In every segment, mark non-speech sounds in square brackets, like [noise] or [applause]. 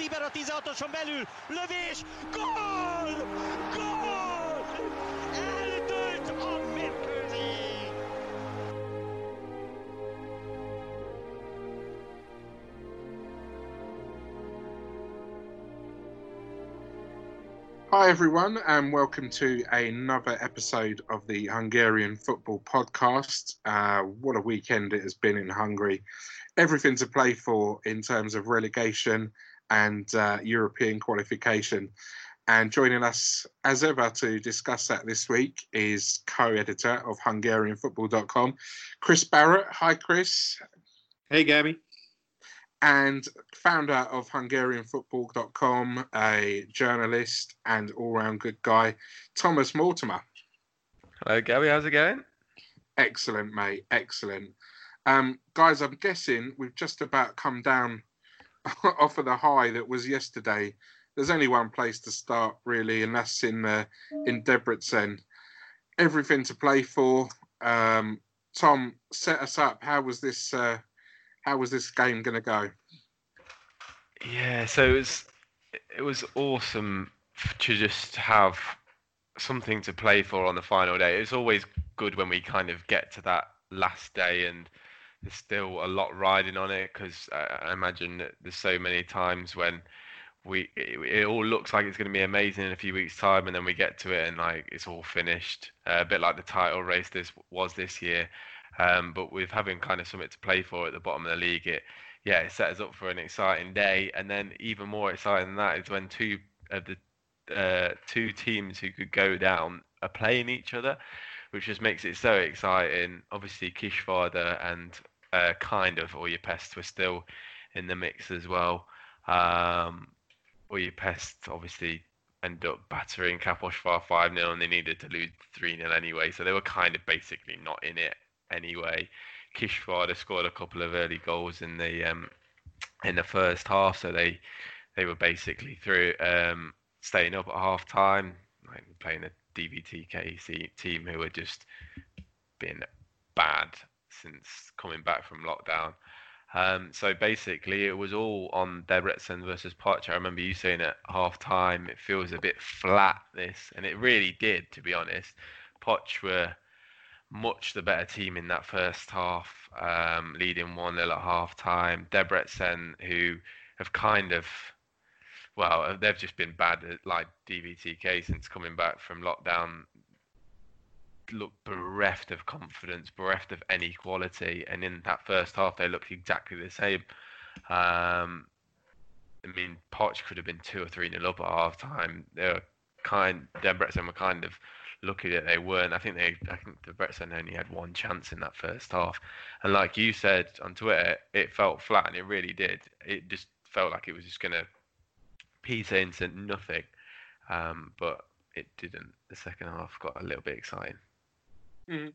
A 16-oson belül, lövés, gól! Gól! Eldőlt a mérkőzés! Hi, everyone, and welcome to another episode of the Hungarian Football Podcast. Uh, what a weekend it has been in Hungary. Everything to play for in terms of relegation and uh, European qualification. And joining us, as ever, to discuss that this week is co editor of HungarianFootball.com, Chris Barrett. Hi, Chris. Hey, Gabby and founder of HungarianFootball.com, a journalist and all-round good guy, Thomas Mortimer. Hello, Gabby. How's it going? Excellent, mate. Excellent. Um, guys, I'm guessing we've just about come down [laughs] off of the high that was yesterday. There's only one place to start, really, and that's in uh, in Debrecen. Everything to play for. Um, Tom, set us up. How was this? Uh, how was this game going to go? Yeah, so it was it was awesome to just have something to play for on the final day. It's always good when we kind of get to that last day and there's still a lot riding on it because I imagine that there's so many times when we it, it, all looks like it's going to be amazing in a few weeks time and then we get to it and like it's all finished uh, a bit like the title race this was this year um, but with having kind of something to play for at the bottom of the league, it yeah, it sets us up for an exciting day. And then even more exciting than that is when two of the uh, two teams who could go down are playing each other, which just makes it so exciting. Obviously, Kisvárda and uh, kind of all your pests were still in the mix as well. Um, pests obviously end up battering Kaposvár 5 0 and they needed to lose 3 0 anyway, so they were kind of basically not in it anyway. Kisvárda scored a couple of early goals in the um, in the first half, so they they were basically through um, staying up at half time, like playing a DVTK team who were just been bad since coming back from lockdown. Um, so basically, it was all on Debrecen versus Paks. I remember you saying at half time, it feels a bit flat, this, and it really did, to be honest. Paks were much the better team in that first half, um, leading 1 0 at half time. Debrecen, who have kind of, well, they've just been bad at like DVTK since coming back from lockdown. Look bereft of confidence, bereft of any quality, and in that first half they looked exactly the same. Um, I mean, Paks could have been two or three nil up at half time. They were kind, Debrecen were kind of lucky that they weren't. I think they, I think Brexit only had one chance in that first half, and like you said on Twitter, it felt flat, and it really did. It just felt like it was just gonna piece into nothing, um, but it didn't. The second half got a little bit exciting. Mm.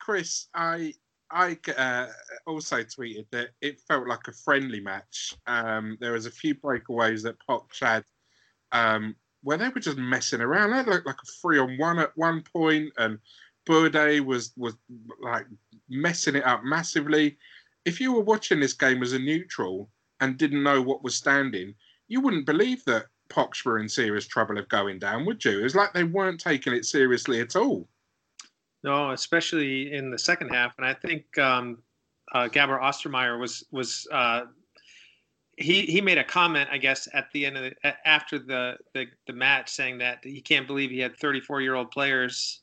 Chris, I I uh, also tweeted that it felt like a friendly match. Um, there was a few breakaways that Paks had um, where they were just messing around. They looked like a three on one at one point, and Böde was was like messing it up massively. If you were watching this game as a neutral and didn't know what was standing, you wouldn't believe that Paks were in serious trouble of going down, would you? It's like they weren't taking it seriously at all. No, especially in the second half, and I think um, uh, Gabor Osztermájer was was uh, he he made a comment, I guess, at the end of the after the the, the match, saying that he can't believe he had 34 year old players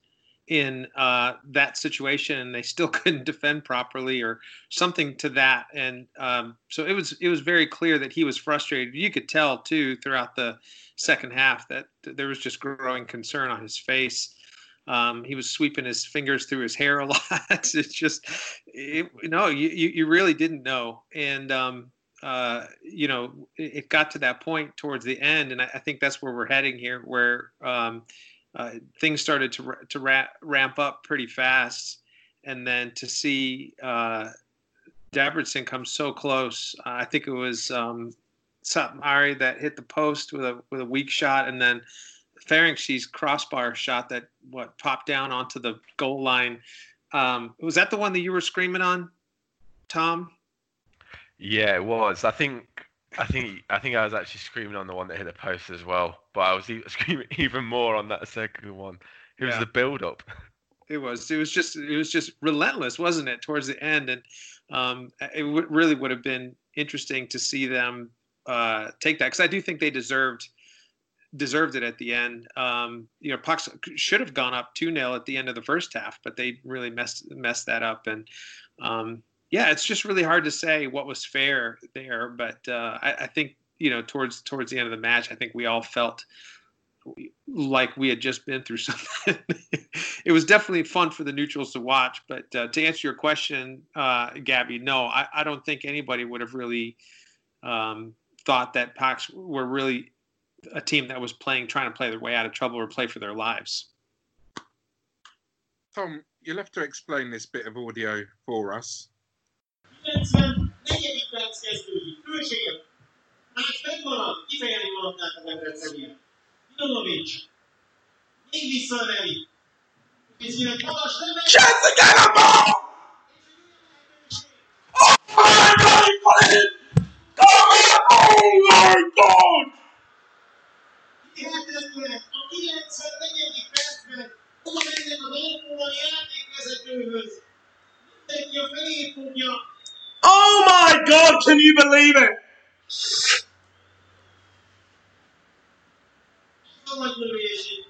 in uh, that situation and they still [laughs] couldn't defend properly or something to that. And um, so it was it was very clear that he was frustrated. You could tell too throughout the second half that there was just growing concern on his face. Um, he was sweeping his fingers through his hair a [laughs] lot. it's just, it, you you, you really didn't know. And um, uh, you know, it, got to that point towards the end, and I, I think that's where we're heading here, where um, uh, things started to to ra- ramp up pretty fast, and then to see uh, Debrecen come so close, I think it was um, Szatmári that hit the post with a with a weak shot, and then Ferenczi's crossbar shot that what popped down onto the goal line. Um, was that the one that you were screaming on, Tom? Yeah, it was. I think I think I think I was actually screaming on the one that hit the post as well, but I was e- [laughs] screaming even more on that second one. It was Yeah. the build up. It was. It was just. It was just relentless, wasn't it? Towards the end, and um, it w- really would have been interesting to see them uh, take that because I do think they deserved deserved it at the end. Um, you know, Paks should have gone up two 0 at the end of the first half, but they really messed messed that up. And um, yeah, it's just really hard to say what was fair there. But uh, I, I think you know towards towards the end of the match, I think we all felt like we had just been through [laughs] something. it was definitely fun for the neutrals to watch. But uh, to answer your question, uh, Gabby, no, I, I don't think anybody would have really um, thought that Paks were really a team that was playing, trying to play their way out of trouble or play for their lives. Tom, you'll have to explain this bit of audio for us. 94. perc kezdődik. Külsége. Már fennmarad, kifejeli maradták a Debreceniek. Milovic. Még visszaemeli. Készülnek magas löveg. Chance to get a ball! Oh my god, he put it in! Oh my god! Oh my god, can you believe it? A nagy lövését.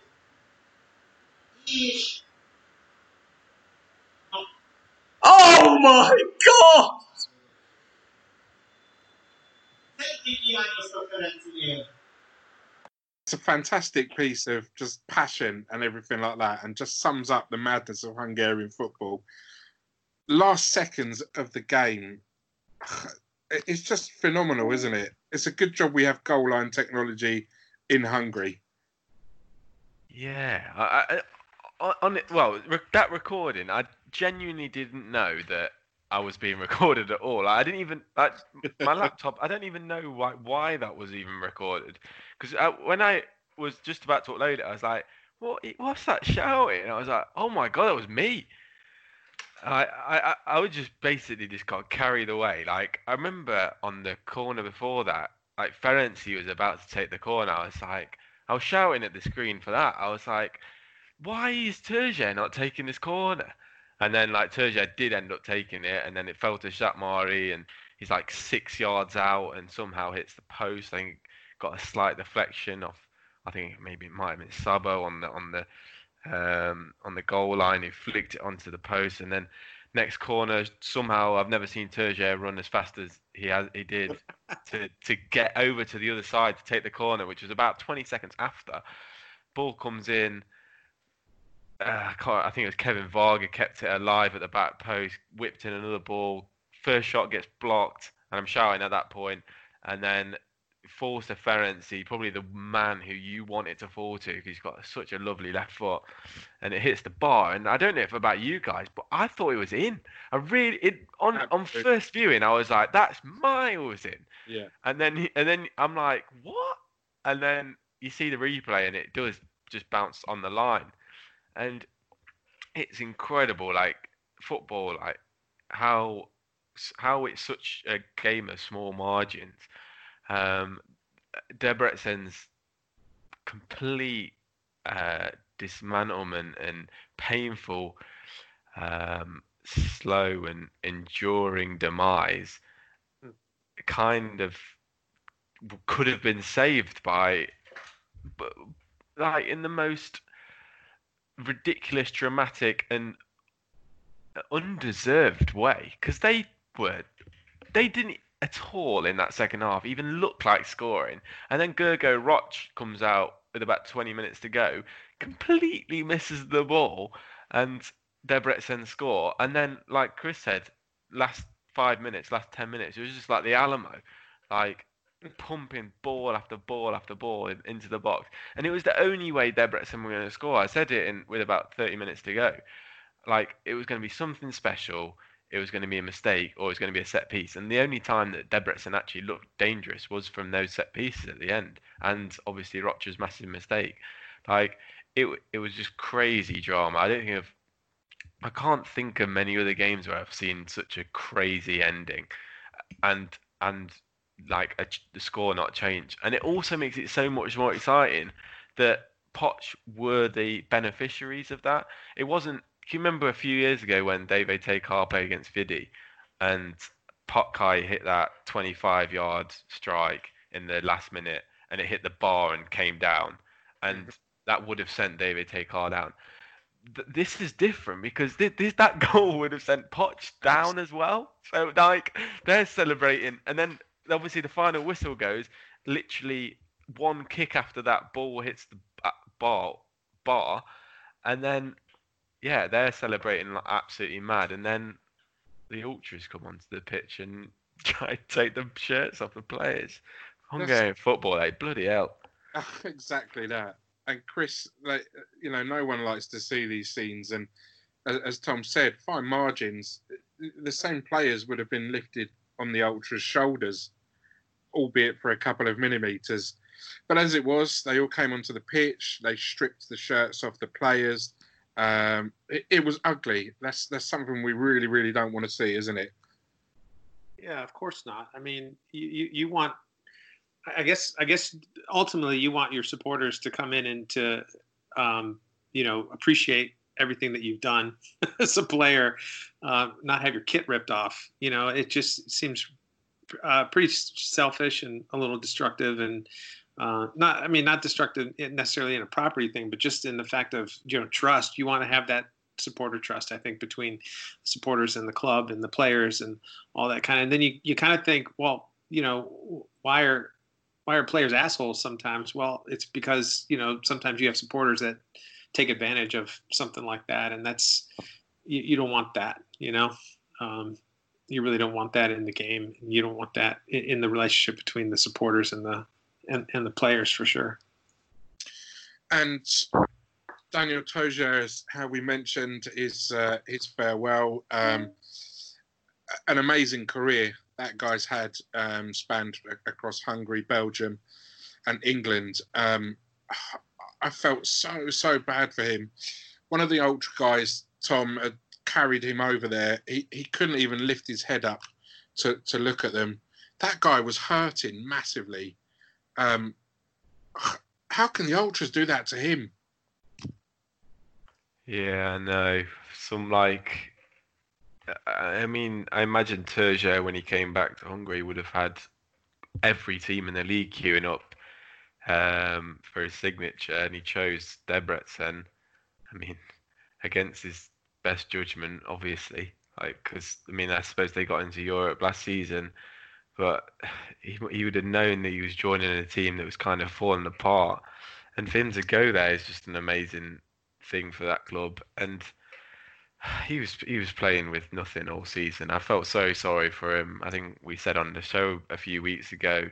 És Oh my god! It's a fantastic piece of just passion and everything like that, and just sums up the madness of Hungarian football. Last seconds of the game, [sighs] it's just phenomenal, isn't it? It's a good job we have goal line technology in Hungary. Yeah, I, I, on it. Well, that recording, I genuinely didn't know that I was being [laughs] recorded at all. I didn't even I, my laptop. I don't even know why why that was even recorded. Because uh, when I was just about to upload it, I was like, "What? What's that shouting?" And I was like, "Oh my god, that was me." I, I, I- was just basically just got carried away. Like I remember on the corner before that, like Ferenczi was about to take the corner. I was like, I was shouting at the screen for that. I was like, why is Tőzsér not taking this corner? And then like Tőzsér did end up taking it, and then it fell to Szatmári, and he's like six yards out, and somehow hits the post. I think got a slight deflection off. I think maybe it might have been Szabo on the on the um, on the goal line. He flicked it onto the post, and then next corner somehow I've never seen Tőzsér run as fast as he has he did [laughs] to to get over to the other side to take the corner, which was about 20 seconds after. Ball comes in. Uh, I, can't, I think it was Kevin Varga kept it alive at the back post, whipped in another ball. First shot gets blocked, and I'm shouting at that point. And then falls to Ferenczi, probably the man who you want it to fall to because he's got such a lovely left foot, and it hits the bar. And I don't know if about you guys, but I thought it was in. I really it on on first viewing, I was like, that's miles in. Yeah. And then he- and then I'm like, what? And then you see the replay, and it does just bounce on the line, and it's incredible. Like football, like how how it's such a game of small margins. Um, Debrecen's complete uh, dismantlement and painful, um, slow and enduring demise kind of could have been saved by, but like in the most ridiculous, dramatic, and undeserved way because they were they didn't at all in that second half even look like scoring. And then Gergo Roch comes out with about 20 minutes to go completely misses the ball and Debrecen score. And then like Chris said last 5 minutes last 10 minutes it was just like the Alamo. Like pumping ball after ball after ball in, into the box and it was the only way Debrecen were going to score I said it in with about 30 minutes to go like it was going to be something special. It was going to be a mistake, or it was going to be a set piece. And the only time that Debrecen actually looked dangerous was from those set pieces at the end, and obviously Rocher's massive mistake. Like it, it was just crazy drama. I don't think of, I can't think of many other games where I've seen such a crazy ending, and and like a, the score not change, and it also makes it so much more exciting that Paks were the beneficiaries of that. It wasn't. Do you remember a few years ago when DVTK played against Vidi, and Potkai hit that 25 yard strike in the last minute, and it hit the bar and came down, and mm-hmm. that would have sent DVTK down. Th- this is different because thi- this, that [laughs] goal would have sent Paks down as well. So like they're celebrating, and then obviously the final whistle goes. Literally one kick after that ball hits the bar, bar, and then yeah, they're celebrating like absolutely mad, and then the ultras come onto the pitch and [laughs] try to take the shirts off the players. Hungarian football, like bloody hell. [laughs] exactly that. And Chris, like, you know, no one likes to see these scenes. And as, as Tom said, fine margins. The same players would have been lifted on the ultras' shoulders, albeit for a couple of millimeters. But as it was, they all came onto the pitch. They stripped the shirts off the players. Um, it, it was ugly. That's that's something we really, really don't want to see, isn't it? Yeah, of course not. I mean, you, you, want, I guess, I guess ultimately you want your supporters to come in and to, um, you know, appreciate everything that you've done [laughs] as a player, uh, not have your kit ripped off. You know, it just seems uh, pretty selfish and a little destructive and uh, not, I mean, not destructive necessarily in a property thing, but just in the fact of, you know, trust. You want to have that supporter trust, I think, between supporters and the club and the players and all that kind of. And then you, you kind of think, well, you know, why are why are players assholes sometimes? Well, it's because you know sometimes you have supporters that take advantage of something like that, and that's you, you don't want that. You know, um, you really don't want that in the game. You don't want that in, the relationship between the supporters and the and, and the players for sure. And Daniel Tőzsér, as how we mentioned, is uh, his farewell. Um, an amazing career that guy's had, um, spanned across Hungary, Belgium, and England. Um, I felt so so bad for him. One of the ultra guys, Tom, had carried him over there. He he couldn't even lift his head up to to look at them. That guy was hurting massively. Um, [sighs] how can the ultras do that to him? Yeah, no. Some like, I I mean, I imagine Tőzsér when he came back to Hungary would have had every team in the league queuing up um, for his signature, and he chose Debrecen. I mean, [laughs] against his best judgment, obviously. Like, because I mean, I suppose they got into Europe last season, but [sighs] he he would have known that he was joining a team that was kind of falling apart, and for him to go there is just an amazing thing for that club. And [sighs] he was he was playing with nothing all season. I felt so sorry for him. I think we said on the show a few weeks ago,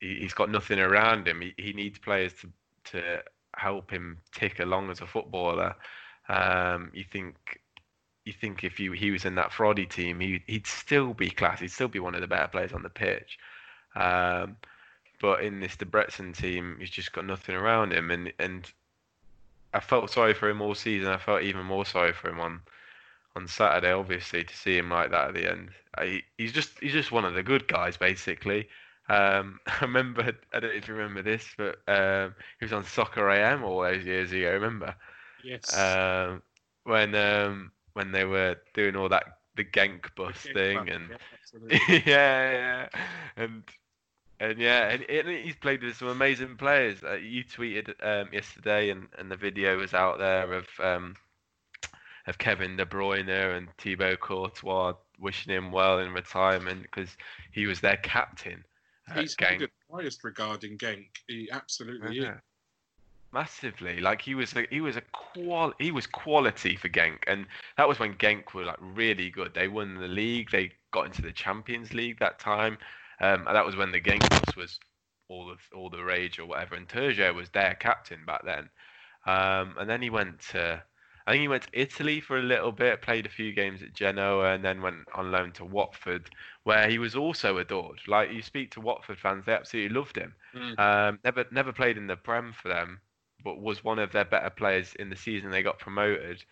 he, he's got nothing around him. He, he needs players to to help him tick along as a footballer. Um, you think you think if you, he was in that Fradi team, he, he'd still be class. He'd still be one of the better players on the pitch. Um, but in this Debrecen team, he's just got nothing around him, and and I felt sorry for him all season. I felt even more sorry for him on on Saturday, obviously, to see him like that at the end. I, he's just he's just one of the good guys, basically. Um, [laughs] I remember I don't know if you remember this, but um, he was on Soccer AM all those years ago. Remember? Yes. um, when um, when they were doing all that the Genk bus thing and [laughs] yeah, yeah, and and yeah, and, and he's played with some amazing players. Uh, you tweeted um, yesterday, and, and the video was out there of um, of Kevin De Bruyne and Thibaut Courtois wishing him well in retirement because he was their captain. He's Genk. the highest regarding Genk. He absolutely is. Massively, like he was, a, he was a qual, he was quality for Genk, and that was when Genk were like really good. They won the league, they got into the Champions League that time, um, and that was when the Genk was all the all the rage or whatever. And Tőzsér was their captain back then, um, and then he went to, I think he went to Italy for a little bit, played a few games at Genoa, and then went on loan to Watford, where he was also adored. Like you speak to Watford fans, they absolutely loved him. Mm. Um, never never played in the Prem for them, was one of their better players in the season they got promoted.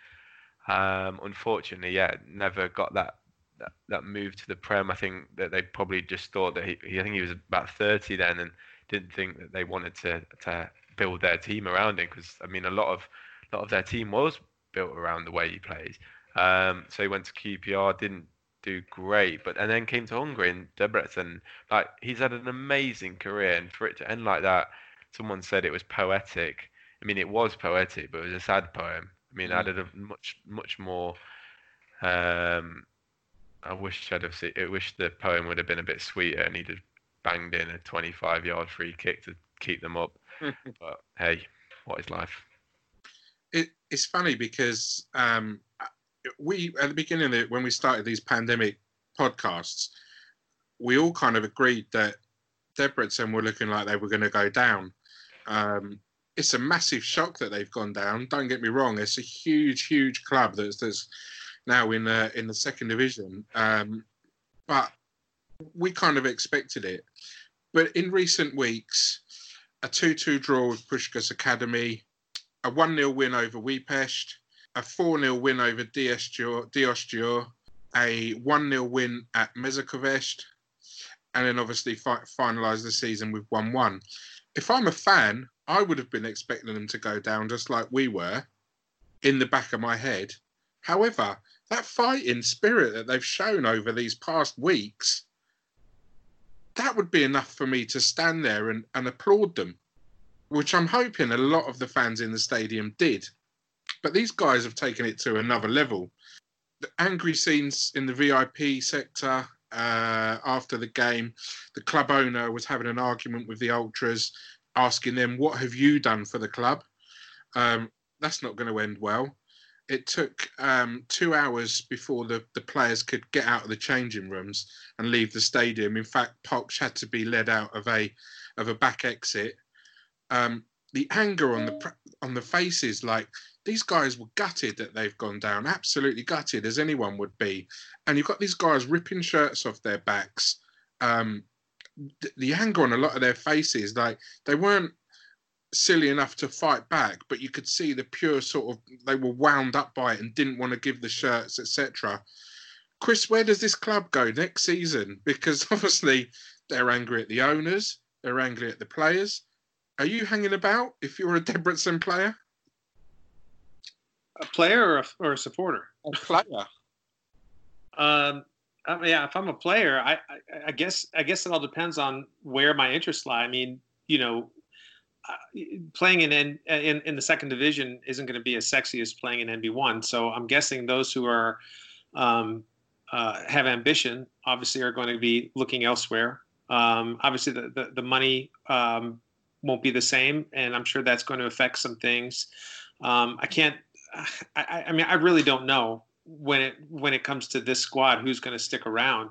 Um, unfortunately, yeah, never got that that, that move to the Prem. I think that they probably just thought that he, he I think he was about 30 then and didn't think that they wanted to to build their team around him because I mean a lot of a lot of their team was built around the way he plays. Um, so he went to QPR, didn't do great, but and then came to Hungary and Debrecen. Like he's had an amazing career, and for it to end like that, someone said it was poetic. I mean, it was poetic, but it was a sad poem. I mean, mm. added a much much more. Um, I wish I'd have seen. I wish the poem would have been a bit sweeter, and he'd have banged in a 25-yard free kick to keep them up. [laughs] but hey, what is life? It, it's funny because um, we at the beginning of it, when we started these pandemic podcasts, we all kind of agreed that Debrecen were looking like they were going to go down. Um, it's a massive shock that they've gone down. Don't get me wrong; it's a huge, huge club that's that's now in the in the second division. Um, but we kind of expected it. But in recent weeks, a 2-2 draw with Puskás Academy, a 1-0 win over Újpest, a 4-0 win over Diósgyőr, a 1-0 win at Mezőkövesd, and then obviously fi- finalise the season with 1-1. If I'm a fan, I would have been expecting them to go down just like we were in the back of my head. However, that fighting spirit that they've shown over these past weeks, that would be enough for me to stand there and, and applaud them, which I'm hoping a lot of the fans in the stadium did. But these guys have taken it to another level. The angry scenes in the VIP sector uh, after the game, the club owner was having an argument with the ultras, asking them, "What have you done for the club?" Um, that's not going to end well. It took um, two hours before the, the players could get out of the changing rooms and leave the stadium. In fact, Poch had to be led out of a of a back exit. Um, the anger on the on the faces, like these guys were gutted that they've gone down, absolutely gutted as anyone would be. And you've got these guys ripping shirts off their backs. Um, the anger on a lot of their faces, like they weren't silly enough to fight back, but you could see the pure sort of they were wound up by it and didn't want to give the shirts, etc. Chris, where does this club go next season? Because [laughs] obviously they're angry at the owners, they're angry at the players. Are you hanging about if you're a Debrecen player? a player or a, or a supporter? A player. Um, I mean, yeah, if I'm a player, I, I, I, guess I guess it all depends on where my interests lie. I mean, you know, uh, playing in, in in the second division isn't going to be as sexy as playing in NB1. So I'm guessing those who are um, uh, have ambition obviously are going to be looking elsewhere. Um, obviously, the the, the money um, won't be the same, and I'm sure that's going to affect some things. Um, I can't I, I mean, I really don't know when it when it comes to this squad who's going to stick around.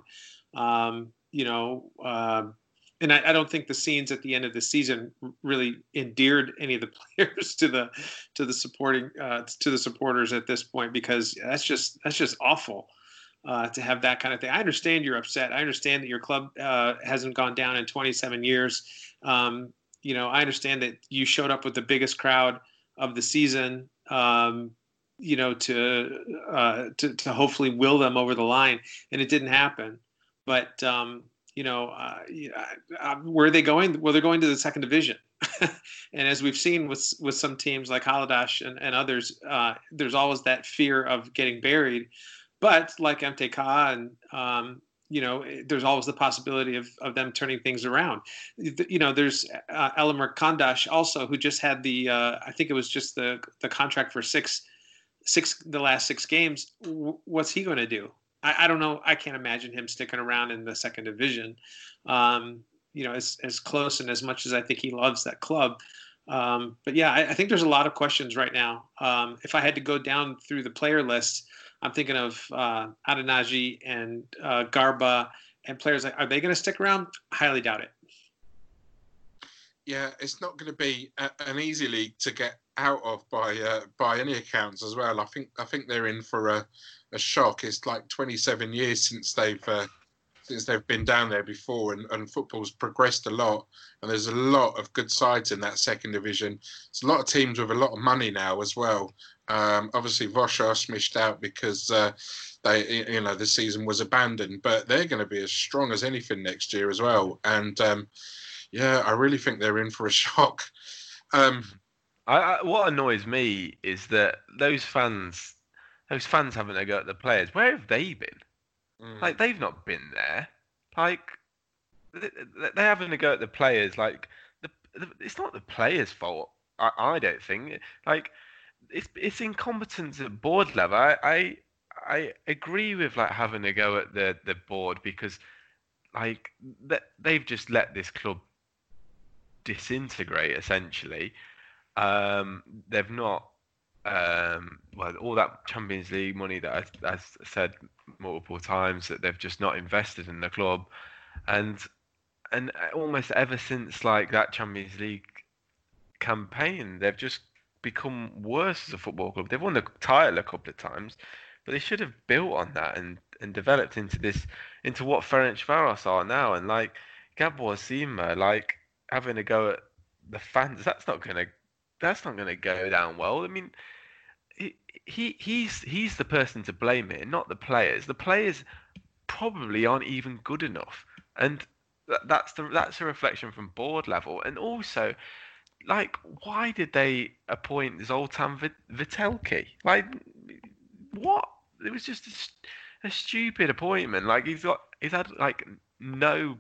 Um, you know, um, and I, I, don't think the scenes at the end of the season really endeared any of the [laughs] players to the to the supporting uh, to the supporters at this point because that's just that's just awful. Uh, to have that kind of thing. I understand you're upset. I understand that your club uh, hasn't gone down in 27 years. Um, you know, I understand that you showed up with the biggest crowd of the season um, you know, to, uh, to to hopefully will them over the line, and it didn't happen. But um, you know, uh, uh, where are they going? Well, they're going to the second division, [laughs] and as we've seen with with some teams like Haladas and, and others, uh, there's always that fear of getting buried. But like MTK and um, you know, there's always the possibility of, of them turning things around. You know, there's uh, Elemér Kondás also, who just had the, uh, I think it was just the the contract for six, six the last six games. What's he going to do? I, I, don't know. I can't imagine him sticking around in the second division. Um, you know, as as close and as much as I think he loves that club. Um, but yeah, I, I, think there's a lot of questions right now. Um, if I had to go down through the player list, I'm thinking of uh, Adeniji and uh, Garba and players. Like, are they going to stick around? Highly doubt it. Yeah, it's not going to be a, an easy league to get out of by uh, by any accounts as well. I think I think they're in for a, a shock. It's like 27 years since they've uh, since they've been down there before, and, and football's progressed a lot. And there's a lot of good sides in that second division. There's a lot of teams with a lot of money now as well. Um, obviously, Vasas missed out because uh, they, you know, the season was abandoned, but they're going to be as strong as anything next year as well. And um, yeah, I really think they're in for a shock. Um, I, I, what annoys me is that those fans, those fans having to go at the players. Where have they been? mm, Like they've not been there. Like th- th- they're having to go at the players. Like the, the it's not the players' fault. I, I don't think. Like it's it's incompetence at board level. I, I I agree with like having a go at the the board because like that they've just let this club disintegrate essentially. Um, they've not um, well all that Champions League money that I, I said multiple times that they've just not invested in the club, and and almost ever since like that Champions League campaign, they've just become worse as a football club. They've won the title a couple of times, but they should have built on that and and developed into this into what Ferencvaros are now. And like Gabor Szima, like having to go at the fans, that's not gonna that's not gonna go down well. I mean, he, he he's he's the person to blame here, not the players. The players probably aren't even good enough, and that, that's the that's a reflection from board level, and also. Like, why did they appoint Zoltan Vit- Vitelki? Like, what? It was just a, a stupid appointment. Like, he's got he's had like no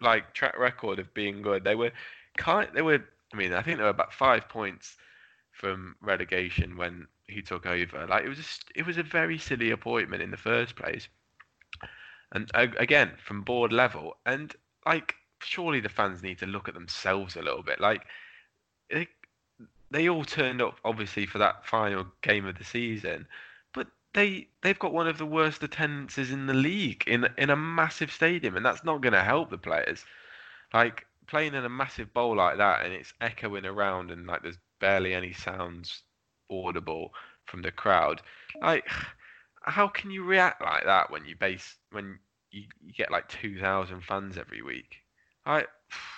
like track record of being good. They were kind. They were. I mean, I think they were about five points from relegation when he took over. Like, it was just it was a very silly appointment in the first place. And again, from board level, and like, surely the fans need to look at themselves a little bit. Like, they, they all turned up obviously for that final game of the season, they they've got one of the worst attendances in the league in in a massive stadium, and that's not going to help the players. Like playing in a massive bowl like that, and it's echoing around, and like there's barely any sounds audible from the crowd. Like, how can you react like that when you base when you, you get like two thousand fans every week? I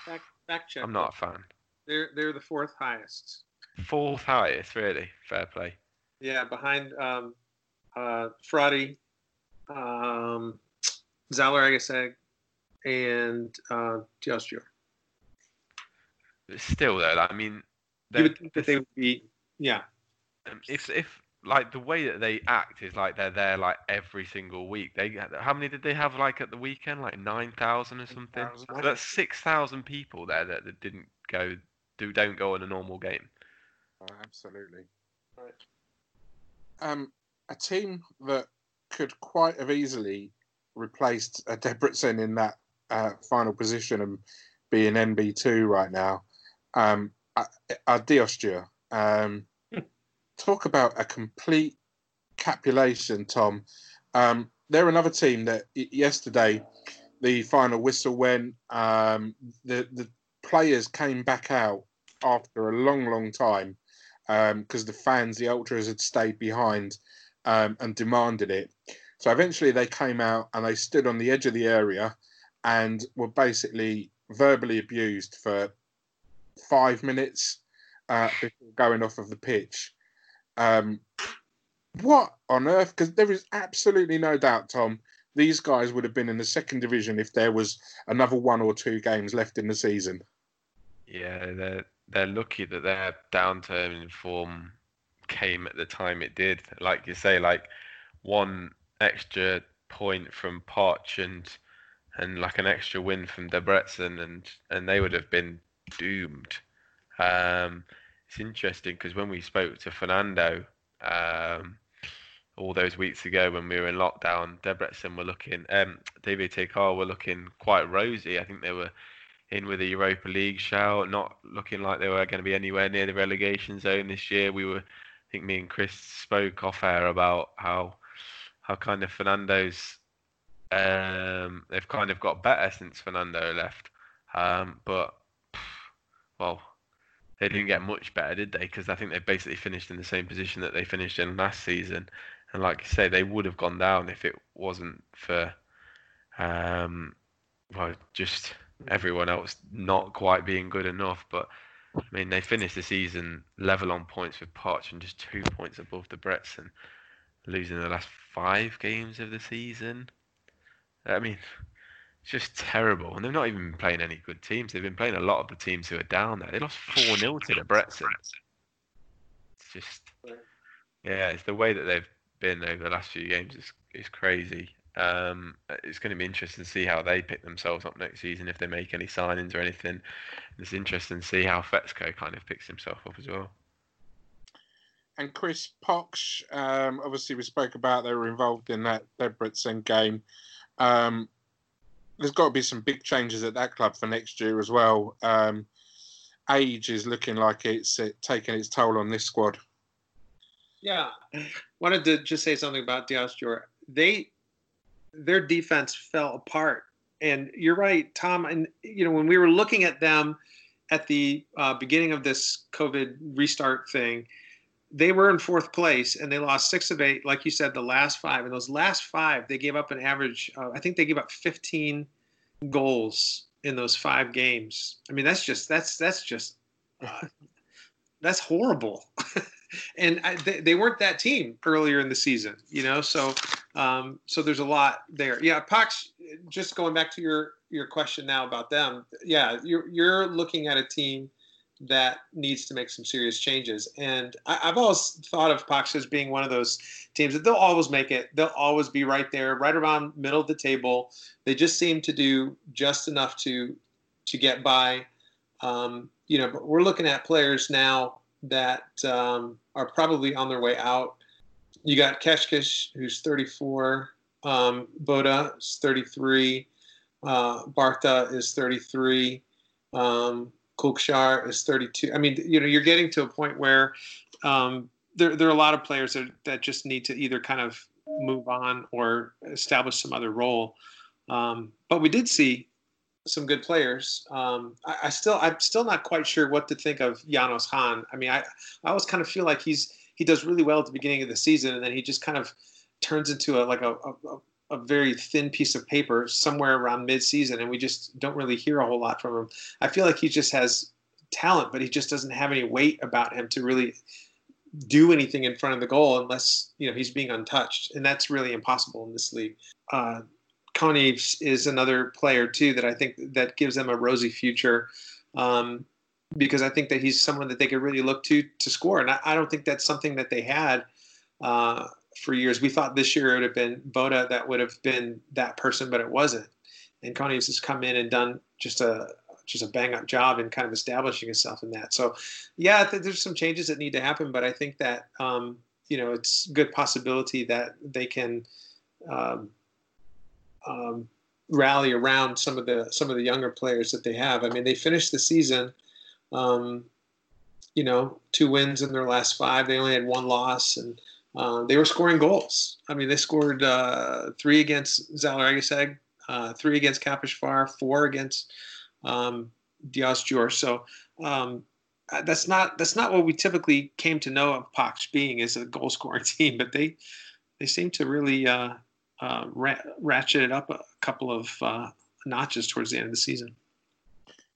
Back, back check. I'm not a fan. They're they're the fourth highest. Fourth highest, really. Fair play. Yeah, behind um, uh, Fradi, um, Zalaegerszeg, and uh, Diósgyőr. But still, though, I mean, You would think that they would be, yeah. um, if if like the way that they act is like they're there like every single week. They how many did they have like at the weekend? Like nine thousand or something. 9,000. So that's six thousand people there that, that didn't go do don't go on a normal game. Oh, absolutely. Right. Um, a team that could quite have easily replaced uh, Debrecen in that uh, final position and be in NB2 right now um, are, Diósgyőr. Um, [laughs] talk about a complete capulation, Tom. Um, they're another team that yesterday the final whistle went. Um, the the players came back out after a long, long time because the fans, the ultras, had stayed behind um, and demanded it. So eventually they came out and they stood on the edge of the area and were basically verbally abused for five minutes uh, before going off of the pitch. Um, what on earth? Because there is absolutely no doubt, Tom, these guys would have been in the second division if there was another one or two games left in the season. Yeah, they're they're lucky that their downturn in form came at the time it did. Like you say, like one extra point from Paks and and like an extra win from Debrecen, and and they would have been doomed. Um, it's interesting because when we spoke to Fernando um, all those weeks ago when we were in lockdown, Debrecen were looking, um, DVTK were looking quite rosy. I think they were in with a Europa League shout, not looking like they were going to be anywhere near the relegation zone this year. We were, think, me and Chris spoke off air about how how kind of Fernando's um, they've kind of got better since Fernando left, um, but well, they didn't get much better, did they? Because I think they basically finished in the same position that they finished in last season. And like you say, they would have gone down if it wasn't for Um, well, just everyone else not quite being good enough. But I mean, they finished the season level on points with Paks and just two points above the Brets and losing the last five games of the season. I mean, it's just terrible. And they've not even been playing any good teams. They've been playing a lot of the teams who are down there. They lost 4 0 to the Bretson. It's just, yeah, it's the way that they've been over the last few games is, is crazy. Um, it's going to be interesting to see how they pick themselves up next season if they make any signings or anything. It's interesting to see how Feczkó kind of picks himself up as well. And Chris Paks, um, obviously we spoke about they were involved in that Debrecen game. Um, there's got to be some big changes at that club for next year as well. Um, age is looking like it's uh, taking its toll on this squad. Yeah, wanted to just say something about Diaz They their defense fell apart. And you're right, Tom. And you know when we were looking at them at the uh, beginning of this COVID restart thing, they were in fourth place and they lost six of eight, like you said, the last five. And those last five, they gave up an average. Uh, I think they gave up 15 goals in those five games. I mean, that's just that's that's just uh, [laughs] that's horrible. [laughs] and I, they, they weren't that team earlier in the season, you know. So um, so there's a lot there. Yeah, Paks. Just going back to your your question now about them. Yeah, you're you're looking at a team that needs to make some serious changes. And I, have always thought of Paks as being one of those teams that they'll always make it. They'll always be right there, right around middle of the table. They just seem to do just enough to to get by. Um, you know, but we're looking at players now that um, are probably on their way out you got Keshkish, who's 34. Um, Böde is 33. Uh, Bartha is 33. Um, Kulcsár is 32. I mean, you know, you're getting to a point where um, there, there are a lot of players that, that just need to either kind of move on or establish some other role. Um, but we did see some good players. Um, I, I, still, I'm still not quite sure what to think of Janos Hahn. I mean, I, I always kind of feel like he's he does really well at the beginning of the season, and then he just kind of turns into a like a, a, a very thin piece of paper somewhere around mid-season, and we just don't really hear a whole lot from him. I feel like he just has talent, but he just doesn't have any weight about him to really do anything in front of the goal unless you know he's being untouched, and that's really impossible in this league. Uh, is another player too that I think that gives them a rosy future. Um, because I think that he's someone that they could really look to to score. And I, I don't think that's something that they had uh, for years. We thought this year it would have been Böde that would have been that person, but it wasn't. And Könyves has come in and done just a just a bang up job in kind of establishing himself in that. So, yeah, there's some changes that need to happen, but I think that um, you know it's good possibility that they can um, um, rally around some of the some of the younger players that they have. I mean, they finished the season um, you know, two wins in their last five. They only had one loss, and uh, they were scoring goals. I mean, they scored uh, three against Zalaegerszeg, uh, three against Kaposvár, four against um, Diósgyőr. So um, uh, that's not that's not what we typically came to know of Paks being as a goal scoring [laughs] team, but they they seem to really uh, uh, ra- ratchet it up a couple of uh, notches towards the end of the season.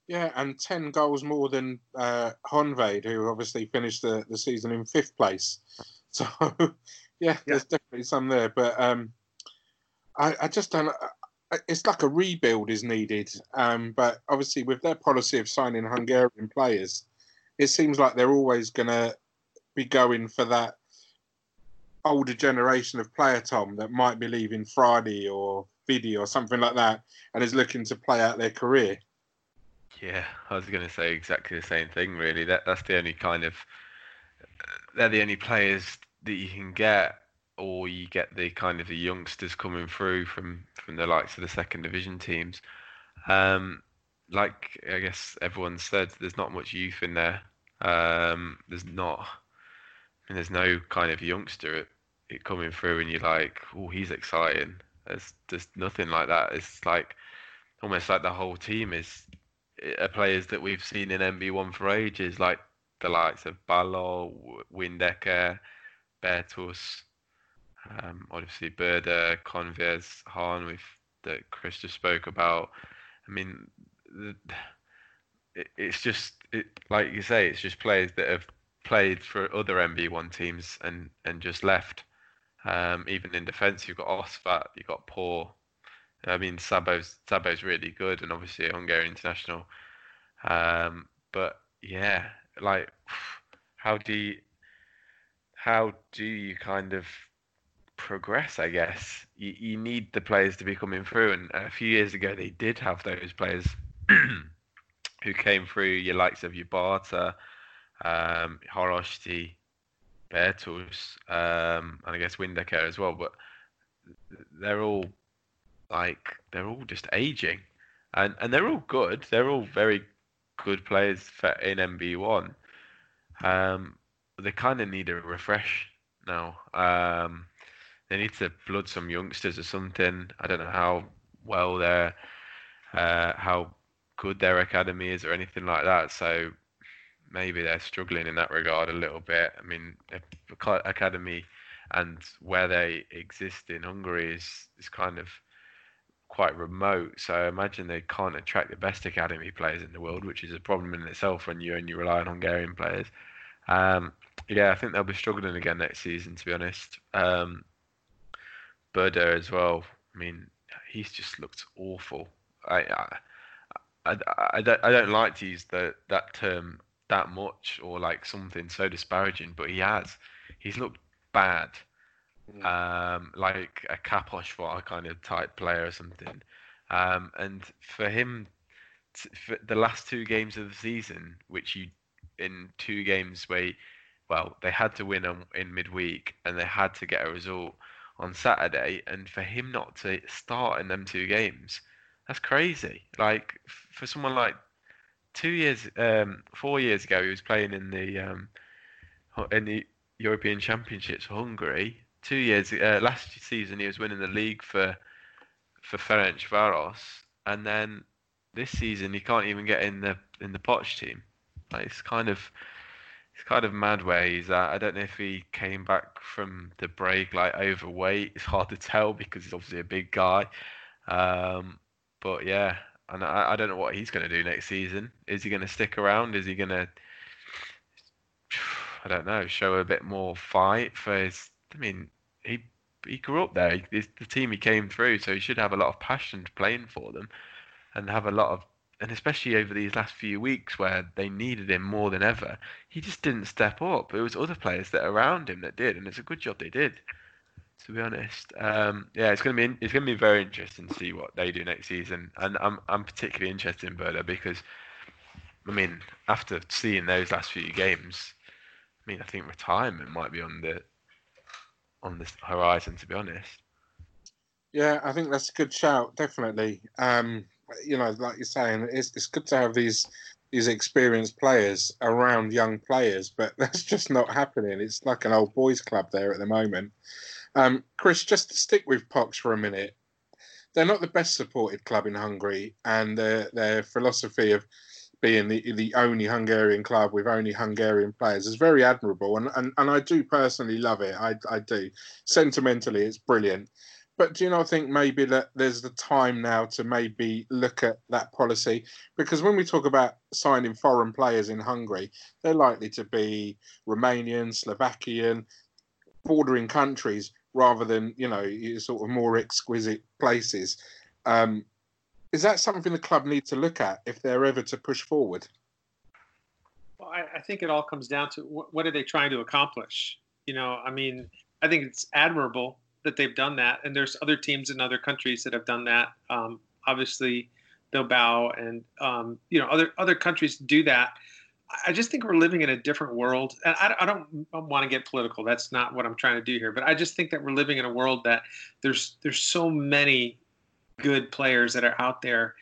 Yeah, and 10 goals more than uh, Honvéd, who obviously finished the, the season in fifth place. [laughs] So, yeah, yeah. there's definitely some there. But um, I, I just don't. It's like a rebuild is needed. Um, but obviously, with their policy of signing Hungarian players, it seems like they're always going to be going for that older generation of player, Tom, that might be leaving Fradi or Vidi or something like that and is looking to play out their career. Yeah, I was going to say exactly the same thing. Really, that that's the only kind of they're the only players that you can get, or you get the kind of the youngsters coming through from from the likes of the second division teams. Um, like I guess everyone said, there's not much youth in there. Um, there's not, Mean, there's no kind of youngster it coming through, and you're like, oh, he's exciting. There's just nothing like that. It's like almost like the whole team is are players that we've seen in NB1 for ages, like the likes of Ballo, Windecker, Bertus, um, obviously Böde, Könyves, Hahn. We've that Chris just spoke about. I mean, it, it's just it, like you say, it's just players that have played for other NB1 teams and and just left. Um, even in defence, you've got Osváth, you've got Poor. I mean, Szabo's Szabo's really good, and obviously a Hungary international. Um, but yeah, like, how do you, how do you kind of progress? I guess you, you need the players to be coming through, and a few years ago they did have those players [clears throat] who came through. Your likes of your Barta, um, Haraszti, Bertus, um, and I guess Windecker as well. But they're all like they're all just aging, and and they're all good. They're all very good players for in NB one. Um, they kind of need a refresh now. Um, they need to blood some youngsters or something. I don't know how well they're, uh, how good their academy is or anything like that. So maybe they're struggling in that regard a little bit. I mean, academy and where they exist in Hungary is is kind of quite remote. So I imagine they can't attract the best academy players in the world, which is a problem in itself when you only rely on Hungarian players. Um, yeah, I think they'll be struggling again next season, to be honest. Um, Böde as well. I mean, he's just looked awful. I, I, I, I, don't, I don't like to use the, that term that much or like something so disparaging, but he has. He's looked bad mm. um, like a Kaposvár kind of type player or something. Um, and for him, to, for the last two games of the season, which you in two games where, well, they had to win on, in midweek and they had to get a result on Saturday, and for him not to start in them two games, that's crazy. Like for someone like two years, um, four years ago, he was playing in the um, in the European Championships for Hungary, two years uh, last season he was winning the league for for Ferencváros, and then this season he can't even get in the in the Paks team. Like, it's kind of it's kind of mad where he's at. I don't know if he came back from the break like overweight. It's hard to tell because he's obviously a big guy. Um, but yeah, and I, I don't know what he's going to do next season. Is he going to stick around? Is he going [sighs] to I don't know, show a bit more fight for his I mean, he he grew up there. The team he came through, so he should have a lot of passion to playing for them, and have a lot of, and especially over these last few weeks where they needed him more than ever, he just didn't step up. It was other players that around him that did, and it's a good job they did. To be honest, um, yeah, it's gonna be it's gonna be very interesting to see what they do next season, and I'm I'm particularly interested in Böde because, I mean, after seeing those last few games, I mean, I think retirement might be on the on the horizon, to be honest. Yeah, I think that's a good shout. Definitely. Um, you know, like you're saying, it's it's good to have these these experienced players around young players, but [laughs] that's just not happening. It's like an old boys club there at the moment. Um, Chris, just to stick with Paks for a minute, they're not the best supported club in Hungary, and their their philosophy of being the the only Hungarian club with only Hungarian players is very admirable, and and, and I do personally love it. I I do. Sentimentally, it's brilliant. But do you not think maybe that there's the time now to maybe look at that policy? Because when we talk about signing foreign players in Hungary, they're likely to be Romanian, Slovakian, bordering countries rather than you know sort of more exquisite places. Um, is that something the club need to look at if they're ever to push forward? Well, I, I think it all comes down to what, what are they trying to accomplish? You know, I mean, I think it's admirable that they've done that, and there's other teams in other countries that have done that. Um, obviously, Bilbao and um, you know other other countries do that. I just think we're living in a different world. And I, I don't want to get political. That's not what I'm trying to do here. But I just think that we're living in a world that there's there's so many good players that are out there.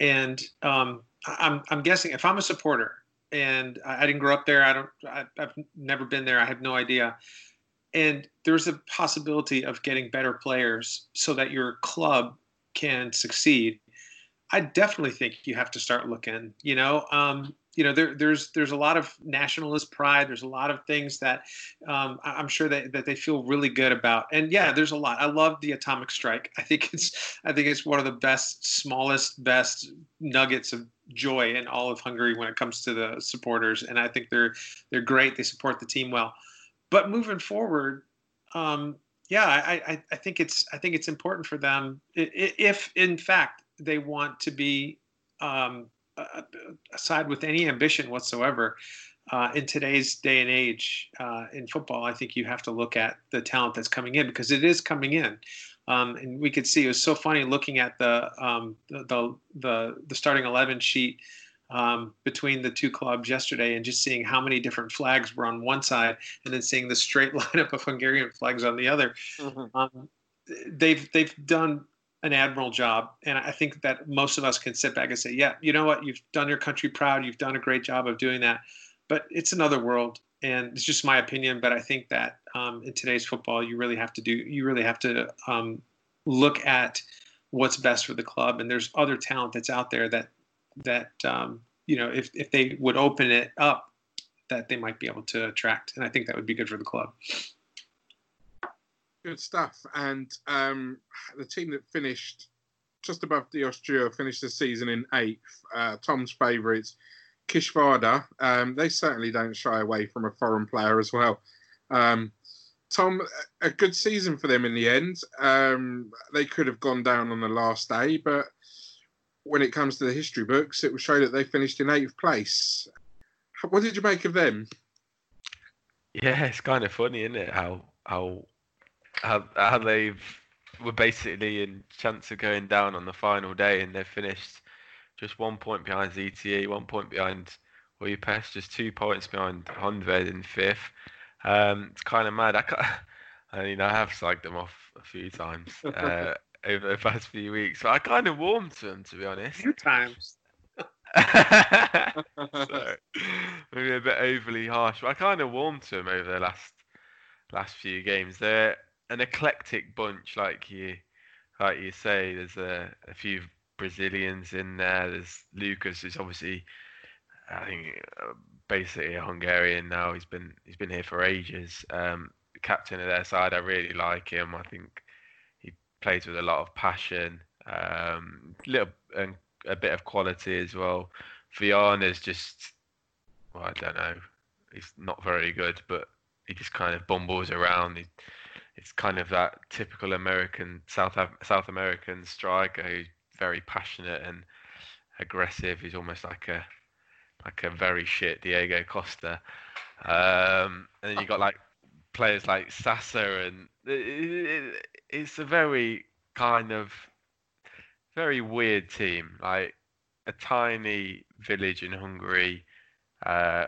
And um, I'm, I'm guessing if I'm a supporter and I, didn't grow up there, I don't, I, I've never been there, I have no idea. And there's a possibility of getting better players so that your club can succeed. I definitely think you have to start looking. You know, um, you know, there, there's there's a lot of nationalist pride. There's a lot of things that um, I'm sure that, that they feel really good about. And yeah, there's a lot. I love the atomic strike. I think it's I think it's one of the best, smallest, best nuggets of joy in all of Hungary when it comes to the supporters. And I think they're they're great. They support the team well. But moving forward, um, yeah, I, I, I think it's I think it's important for them if in fact they want to be um, aside with any ambition whatsoever. Uh, in today's day and age uh, in football, I think you have to look at the talent that's coming in because it is coming in. Um, and we could see it was so funny looking at the um, the, the the starting eleven sheet um, between the two clubs yesterday, and just seeing how many different flags were on one side, and then seeing the straight [laughs] lineup of Hungarian flags on the other. Um, they've they've done an admirable job, and I think that most of us can sit back and say, "Yeah, you know what? You've done your country proud. You've done a great job of doing that." But it's another world, and it's just my opinion. But I think that um, in today's football, you really have to do you really have to um, look at what's best for the club, and there's other talent that's out there that that um, you know if if they would open it up, that they might be able to attract, and I think that would be good for the club. Good stuff. And um, the team that finished just above the Austria finished the season in eighth. Uh, Tom's favourites, Kisvárda. Um, they certainly don't shy away from a foreign player as well. Um, Tom, a good season for them in the end. Um, they could have gone down on the last day, but when it comes to the history books, it will show that they finished in eighth place. What did you make of them? Yeah, it's kind of funny, isn't it? How how how, how they've were basically in chance of going down on the final day, and they've finished just one point behind ZTE, one point behind Budapest, just two points behind Honvéd in fifth. Um, it's kind of mad. I, [laughs] I mean, I have slagged them off a few times [laughs] uh, over the past few weeks, but I kind of warmed to them, to be honest. Few times. [laughs] so, maybe a bit overly harsh, but I kind of warmed to them over the last last few games. They're an eclectic bunch, like you like you say. There's a, a few Brazilians in there. There's Lucas, who's obviously, I think, uh, basically a Hungarian now. He's been he's been here for ages. Um, captain of their side, I really like him. I think he plays with a lot of passion. Um, little and a bit of quality as well. Viana's just, well, I don't know. He's not very good, but he just kind of bumbles around. He, it's kind of that typical American South South American striker who's very passionate and aggressive. He's almost like a like a very shit Diego Costa. Um, and then you got like players like Sasa, and it, it, it's a very kind of very weird team. Like a tiny village in Hungary uh,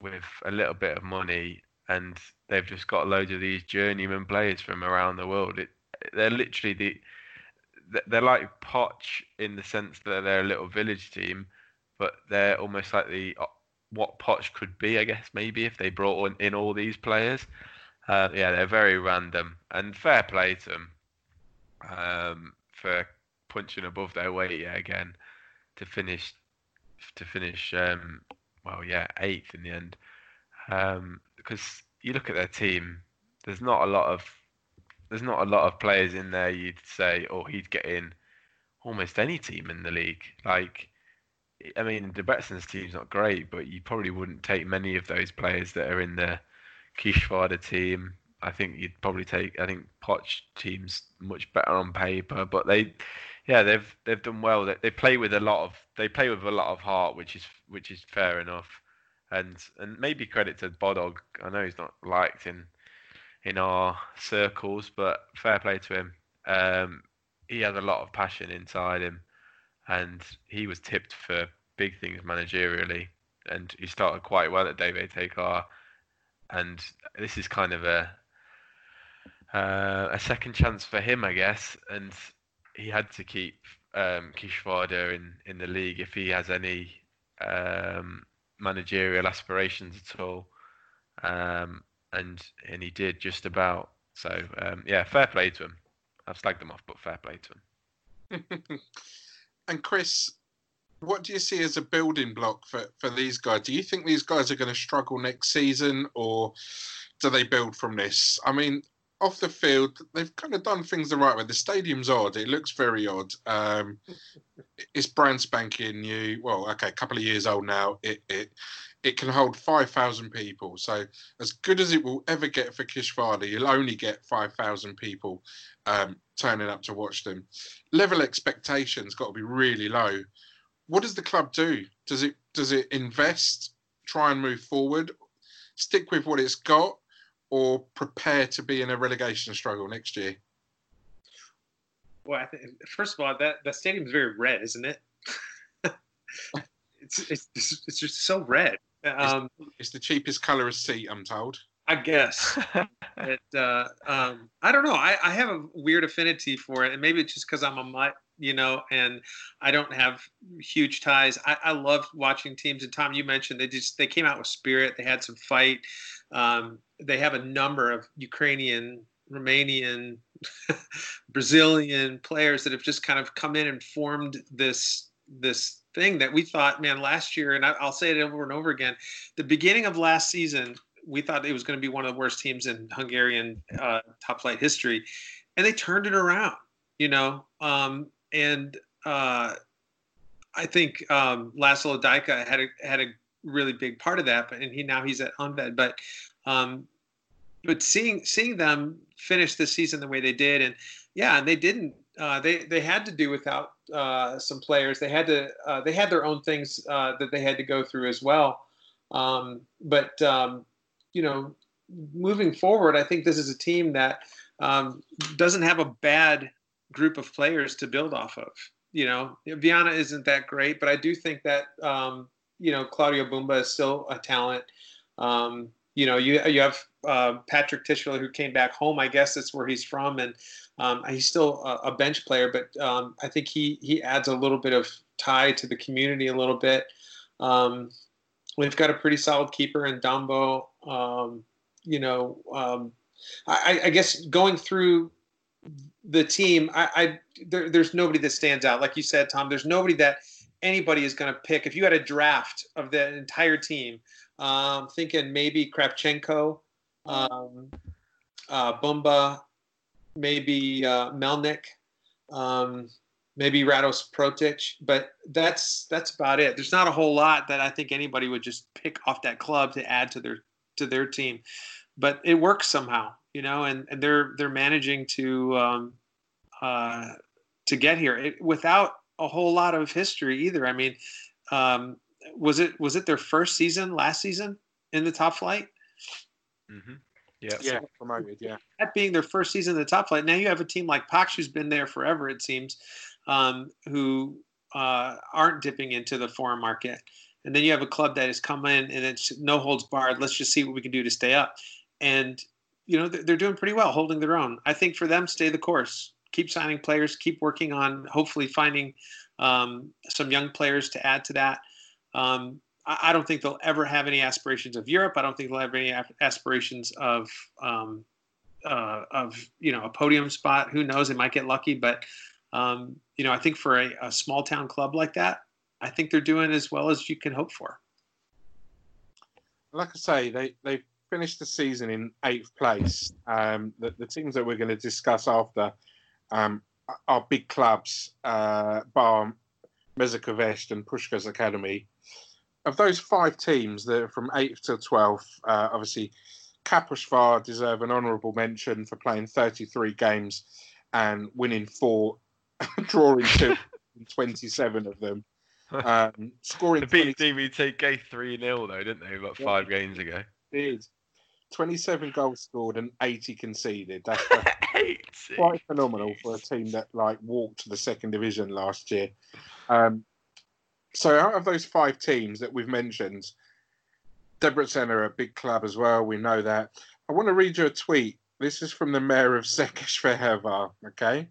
with a little bit of money, and they've just got loads of these journeyman players from around the world. It, they're literally the they're like Paks in the sense that they're a little village team, but they're almost like the uh, what Paks could be, I guess, maybe if they brought in, in all these players. Uh, yeah, they're very random, and fair play to them um, for punching above their weight yet again to finish to finish um, well, yeah, eighth in the end. Um, because you look at their team, there's not a lot of there's not a lot of players in there you'd say, oh, he'd get in almost any team in the league. Like, I mean, Debrecen's team's not great, but you probably wouldn't take many of those players that are in the Kisvárda team. I think you'd probably take. I think Paks team's much better on paper, but they, yeah, they've they've done well. They, they play with a lot of they play with a lot of heart, which is which is fair enough, and and maybe credit to Bódog. I know he's not liked in in our circles, but fair play to him. Um, he has a lot of passion inside him, and he was tipped for big things managerially, and he started quite well at DVTK, and this is kind of a uh, a second chance for him, I guess, and he had to keep um, in in the league if he has any um, managerial aspirations at all. Um, and and he did just about. So um, yeah, fair play to him. I've slagged them off, but fair play to him. [laughs] and Chris, what do you see as a building block for, for these guys? Do you think these guys are going to struggle next season, or do they build from this? I mean, off the field, they've kind of done things the right way. The stadium's odd; it looks very odd. Um, it's brand spanking new. Well, okay, a couple of years old now. It it it can hold five thousand people. So as good as it will ever get for Kishvardi, you'll only get five thousand people um, turning up to watch them. Level expectations got to be really low what does the club do? Does it does it invest, try and move forward, stick with what it's got, or prepare to be in a relegation struggle next year? Well, I think first of all, that that stadium's very red, isn't it? [laughs] it's, it's it's just so red. Um, it's, it's the cheapest colour of seat, I'm told. I guess. [laughs] it, uh, um, I don't know. I, I have a weird affinity for it, and maybe it's just because I'm a mutt you know, and I don't have huge ties. I, I love watching teams. And Tom, you mentioned they just they came out with spirit. They had some fight. Um, they have a number of Ukrainian, Romanian, [laughs] Brazilian players that have just kind of come in and formed this this thing that we thought, man, last year, and I, I'll say it over and over again, the beginning of last season, we thought it was going to be one of the worst teams in Hungarian uh, top flight history, and they turned it around. You know, um, and uh, I think um, Laszlo Dajka had a had a really big part of that, but and he now he's at Honvéd. But um, but seeing seeing them finish the season the way they did, and yeah, and they didn't. Uh, they they had to do without uh, some players. They had to uh, they had their own things uh, that they had to go through as well. Um, but um, you know, moving forward, I think this is a team that um, doesn't have a bad group of players to build off of. You know, Viana isn't that great, but I do think that um, you know Claudiu Bumba is still a talent. Um, you know, you you have uh, Patrik Tischler who came back home. I guess that's where he's from, and um, he's still a, a, bench player. But um, I think he he adds a little bit of tie to the community a little bit. Um, we've got a pretty solid keeper in Dumbo. Um, you know, um, I, I, guess going through the team, I, I there, there's nobody that stands out. Like you said, Tom, there's nobody that anybody is going to pick. If you had a draft of the entire team, um, thinking maybe Kravchenko, um, uh, Bumba, maybe uh, Melnik, um, maybe Rados Protic, but that's that's about it. There's not a whole lot that I think anybody would just pick off that club to add to their to their team, but it works somehow you know, and, and they're they're managing to um, uh, to get here it, without a whole lot of history either. I mean, um, was it was it their first season last season in the top flight? Mm-hmm. Yeah, yeah, promoted. Yeah, that being their first season in the top flight. Now you have a team like Paks who's been there forever. It seems, um, who uh, aren't dipping into the foreign market. And then you have a club that has come in and it's no holds barred. Let's just see what we can do to stay up. And you know they're doing pretty well, holding their own. I think for them, stay the course, keep signing players, keep working on hopefully finding um, some young players to add to that. Um, I, don't think they'll ever have any aspirations of Europe. I don't think they'll have any aspirations of um, uh, of you know a podium spot. Who knows? They might get lucky, but um, you know I think for a, a small town club like that, I think they're doing as well as you can hope for. Like I say, they they finished the season in eighth place. Um, the, the, teams that we're going to discuss after um, are big clubs, uh, bar Mezőkövesd and Puskás Academy. Of those five teams that are from 8th to 12th, uh, obviously Kaposvár deserve an honourable mention for playing 33 games and winning four, [laughs] drawing two, 27 of them. [laughs] Um, scoring. They beat 20... DVT 3 0, though, didn't they, about five yeah. games ago? Did. 27 goals scored and 80 conceded. That's, [laughs] quite phenomenal for a team that like walked to the second division last year. Um, so out of those five teams that we've mentioned, Debrecen are a big club as well. We know that. I want to read you a tweet. This is from the mayor of [laughs] Székesfehérvár. Okay,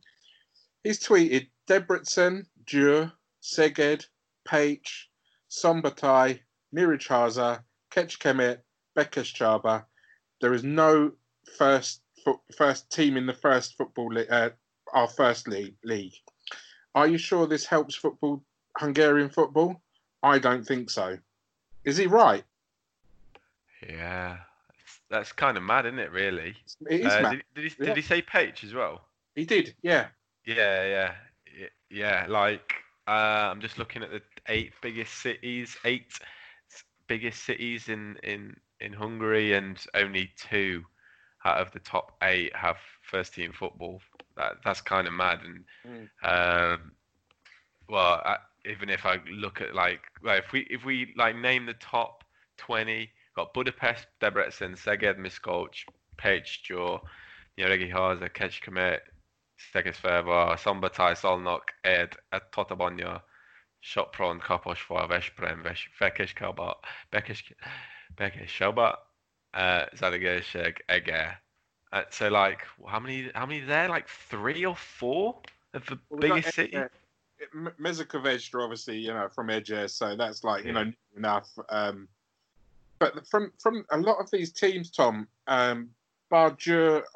he's tweeted: Debrecen, Győr, Szeged, Pécs, Szombathely, Nyíregyháza, Kecskemét, Békéscsaba, there is no first first team in the first football uh, our first league league. Are you sure this helps football Hungarian football? I don't think so. Is he right? Yeah, that's kind of mad, isn't it? Really. It is, Uh, Matt. did, did, he, Yeah. did he say Pécs as well? He did, yeah. Yeah, yeah, y- yeah. Like, uh, I'm just looking at the eight biggest cities, eight biggest cities in in in Hungary, and only two out of the top eight have first team football. That that's kind of mad. And Mm. um, well, I, even if I look at like, well, if we if we like name the top twenty, got Budapest, Debrecen, Szeged, Miskolc, Pécs, Nyíregyháza, Kecskemét, Székesfehérvár, Szombathely, Szolnok, Érd, Tatabánya, Sopron, Kaposvár, Veszprém, Ves- Fekescsaba, Bekes, Békéscsaba, uh, Eger. Uh, so like, how many? How many there? Like three or four of the Well, biggest city. Ege- M- obviously, you know, from Edge, so that's like, you know, enough. Um, but from from a lot of these teams, Tom, um,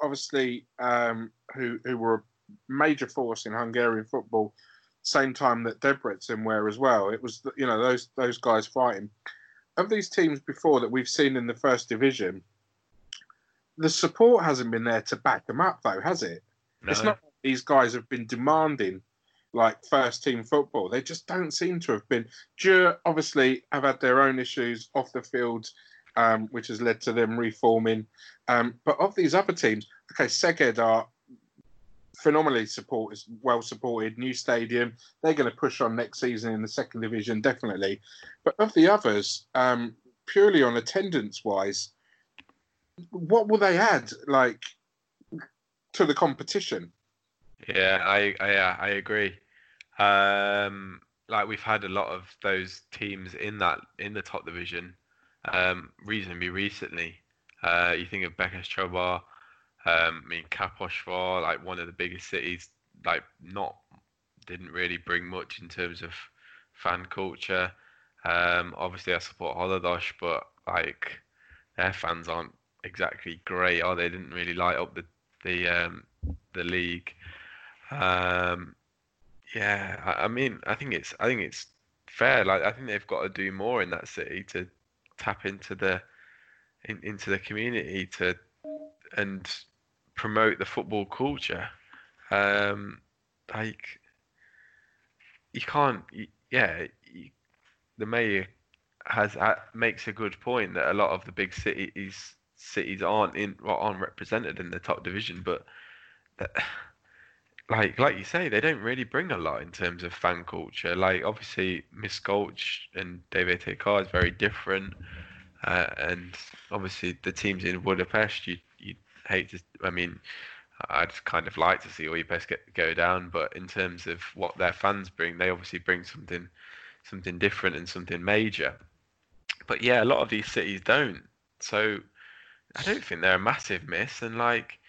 obviously, um, who who were a major force in Hungarian football, same time that Debrecen were as well. It was, you know, those those guys fighting. Of these teams before that we've seen in the first division, the support hasn't been there to back them up, though, has it? It's not like these guys have been demanding like first team football. They just don't seem to have been. Győr obviously have had their own issues off the field, um, which has led to them reforming. Um, but of these other teams, okay, Szeged are phenomenally supported, well supported, new stadium. They're going to push on next season in the second division, definitely. But of the others, um, purely on attendance wise, what will they add like to the competition? Yeah, I, I I agree. Um, like we've had a lot of those teams in that in the top division, um, reasonably recently. Uh, you think of Békéscsaba, um, I mean Kaposvár, like one of the biggest cities, like not didn't really bring much in terms of fan culture. Um, obviously I support Haladás, but like their fans aren't exactly great, or they didn't really light up the the um, the league. Um, yeah, I, I mean, I think it's I think it's fair. Like I think they've got to do more in that city to tap into the in, into the community to and promote the football culture. Um, like you can't, y- yeah, you, the mayor has uh, makes a good point that a lot of the big cities cities aren't in well, aren't represented in the top division, but that, [sighs] like like you say, they don't really bring a lot in terms of fan culture. Like obviously, Miskolc and David DVTK is very different, uh, and obviously the teams in Budapest, you you hate to. I mean, I'd kind of like to see all Budapest get go down, but in terms of what their fans bring, they obviously bring something something different and something major. But yeah, a lot of these cities don't. So I don't think they're a massive miss. And like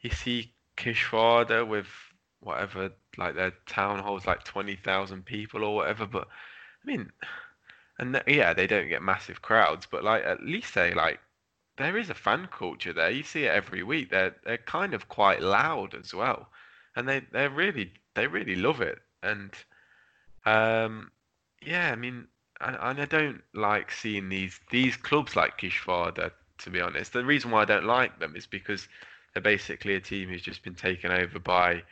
you see Kisvárda with whatever, like their town holds like 20,000 people or whatever. But I mean, and th- yeah, they don't get massive crowds, but like at least they like, there is a fan culture there. You see it every week. They're they're kind of quite loud as well, and they they're really they really love it. And um, yeah, I mean, and, and I don't like seeing these these clubs like Kisvárda. To be honest, the reason why I don't like them is because they're basically a team who's just been taken over by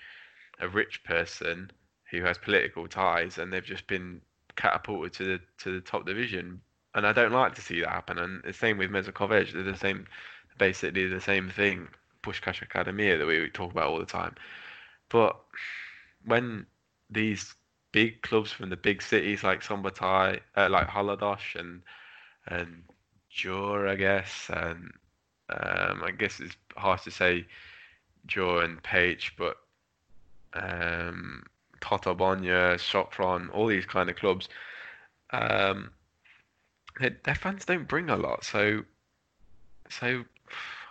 a rich person who has political ties, and they've just been catapulted to the to the top division. And I don't like to see that happen. And the same with Mezőkövesd, they're the same, basically the same thing. Puskás Academia that we talk about all the time. But when these big clubs from the big cities like Szombathely, uh, like Haladás and and Győr, I guess, and um, I guess it's hard to say Győr and Pécs, but um, Tatabánya, Sopron, all these kind of clubs, um, their, fans don't bring a lot. So, so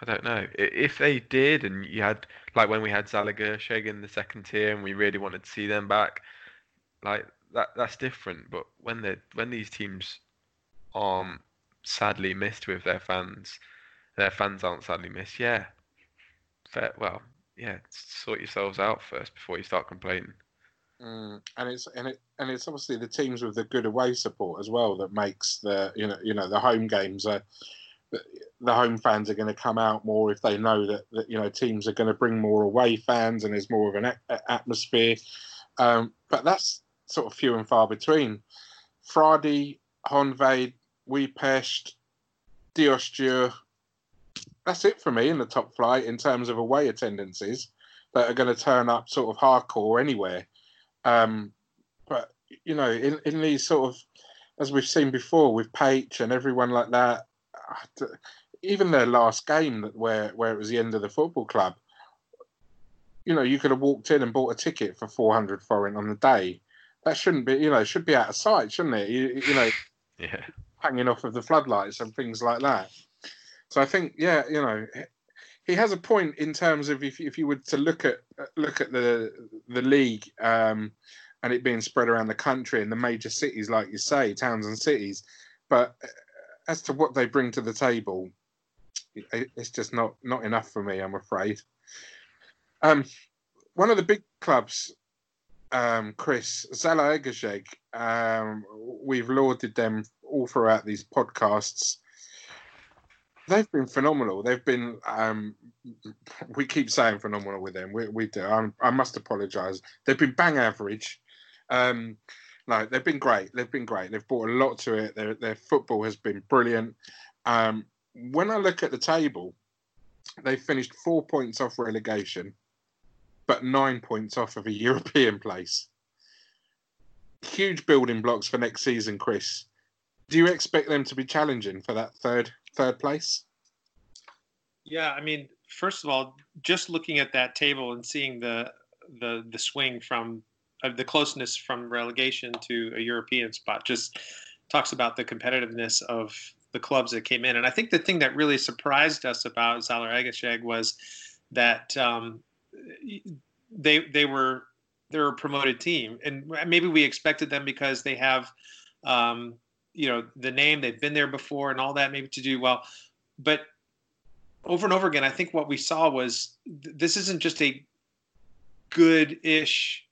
I don't know if they did, and you had like when we had Zalaegerszeg in the second tier, and we really wanted to see them back, like that that's different. But when they when these teams aren't sadly missed with their fans, their fans aren't sadly missed. Yeah, fair. Well, yeah, sort yourselves out first before you start complaining. Mm, and it's and it and it's obviously the teams with the good away support as well that makes the you know you know the home games are the, home fans are going to come out more if they know that, that you know teams are going to bring more away fans and there's more of an a- atmosphere. Um, but that's sort of few and far between. Fradi, Honvéd, Újpest, Diósgyőr. That's it for me in the top flight in terms of away attendances that are going to turn up sort of hardcore anywhere. Um, but you know, in, in these sort of, as we've seen before with Pécs and everyone like that, even their last game that where where it was the end of the football club, you know, you could have walked in and bought a ticket for four hundred forint on the day. That shouldn't be, you know, should be out of sight, shouldn't it? You, you know, [laughs] Yeah. hanging off of the floodlights and things like that. So I think, yeah, you know, he has a point in terms of if if you were to look at look at the the league um, and it being spread around the country in the major cities, like you say, towns and cities, but as to what they bring to the table, it, it's just not not enough for me, I'm afraid. Um, one of the big clubs, um, Chris Zalaegerszeg, um, we've lauded them all throughout these podcasts. They've been phenomenal. They've been. Um, we keep saying phenomenal with them. We, we do. I'm, I must apologise. They've been bang average. Um, no, they've been great. They've been great. They've brought a lot to it. Their their football has been brilliant. Um, when I look at the table, they finished four points off relegation, but nine points off of a [laughs] European place. Huge building blocks for next season, Chris. Do you expect them to be challenging for that third third place? Yeah, I mean, first of all, just looking at that table and seeing the the the swing from uh, the closeness from relegation to a European spot just talks about the competitiveness of the clubs that came in. And I think the thing that really surprised us about Zalar Zalaegerszeg was that um, they they were they're a promoted team, and maybe we expected them because they have um, you know the name they've been there before and all that maybe to do well, but over and over again, I think what we saw was th- this isn't just a good-ish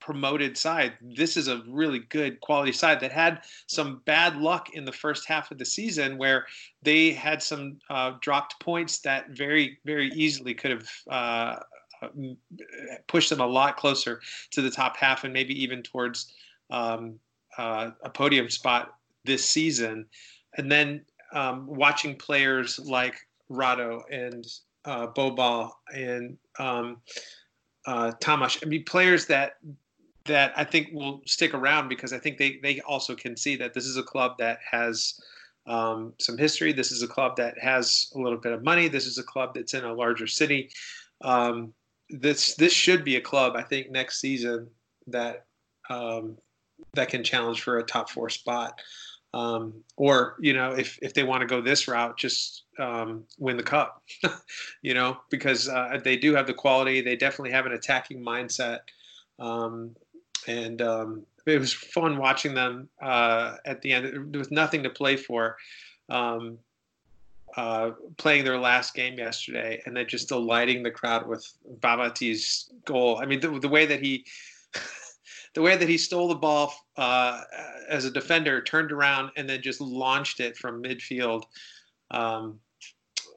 promoted side. This is a really good quality side that had some bad luck in the first half of the season where they had some uh, dropped points that very, very easily could have uh, pushed them a lot closer to the top half and maybe even towards um, uh, a podium spot this season. And then um, watching players like Rado and uh, Bobal and um, uh, Tamash, I mean, players that that I think will stick around because I think they they also can see that this is a club that has um, some history. This is a club that has a little bit of money. This is a club that's in a larger city. Um, this this should be a club I think next season that um, that can challenge for a top four spot. Um, or you know if if they want to go this route, just um, win the cup. [laughs] you know because uh, they do have the quality. They definitely have an attacking mindset. Um, and um, it was fun watching them uh, at the end with nothing to play for, um, uh, playing their last game yesterday, and then just delighting the crowd with Babati's goal. I mean, the, the way that he. [laughs] the way that he stole the ball uh, as a defender, turned around and then just launched it from midfield um,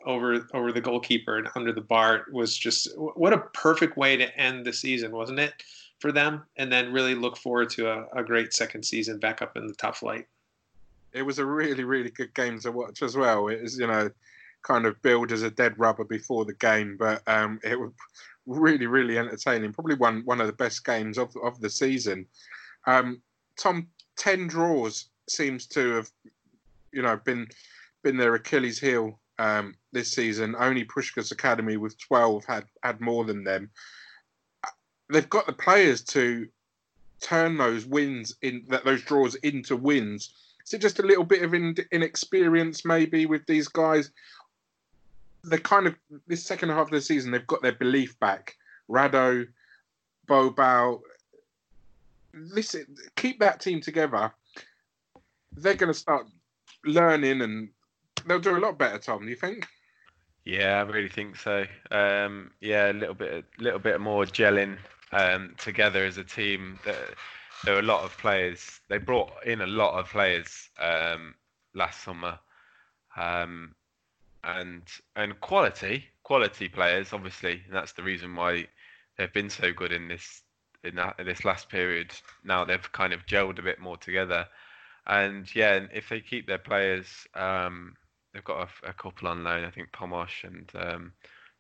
over over the goalkeeper and under the bar was just what a perfect way to end the season, wasn't it? for them, and then really look forward to a, a great second season back up in the top flight. It was a really, really good game to watch as well. It was, you know, kind of billed as a dead rubber before the game, but um, it was really, really entertaining. Probably one one of the best games of of the season. Um, Tom, ten draws seems to have, you know, been been their Achilles heel um, this season. Only Puskás Academy with twelve had had more than them they've got the players to turn those wins in that those draws into wins. Is it just a little bit of in, inexperience maybe with these guys? They're kind of this second half of the season they've got their belief back. Rado, Bobal, listen, keep that team together. They're going to start learning and they'll do a lot better. Tom, do you think? Yeah, I really think so. Um, yeah, a little bit, a little bit more gelling um, together as a team. There, there were a lot of players. They brought in a lot of players um, last summer, um, and and quality quality players obviously. And that's the reason why they've been so good in this in, that, in this last period. Now they've kind of gelled a bit more together, and yeah, if they keep their players, um, they've got a, a couple on loan. I think Pomosh and um,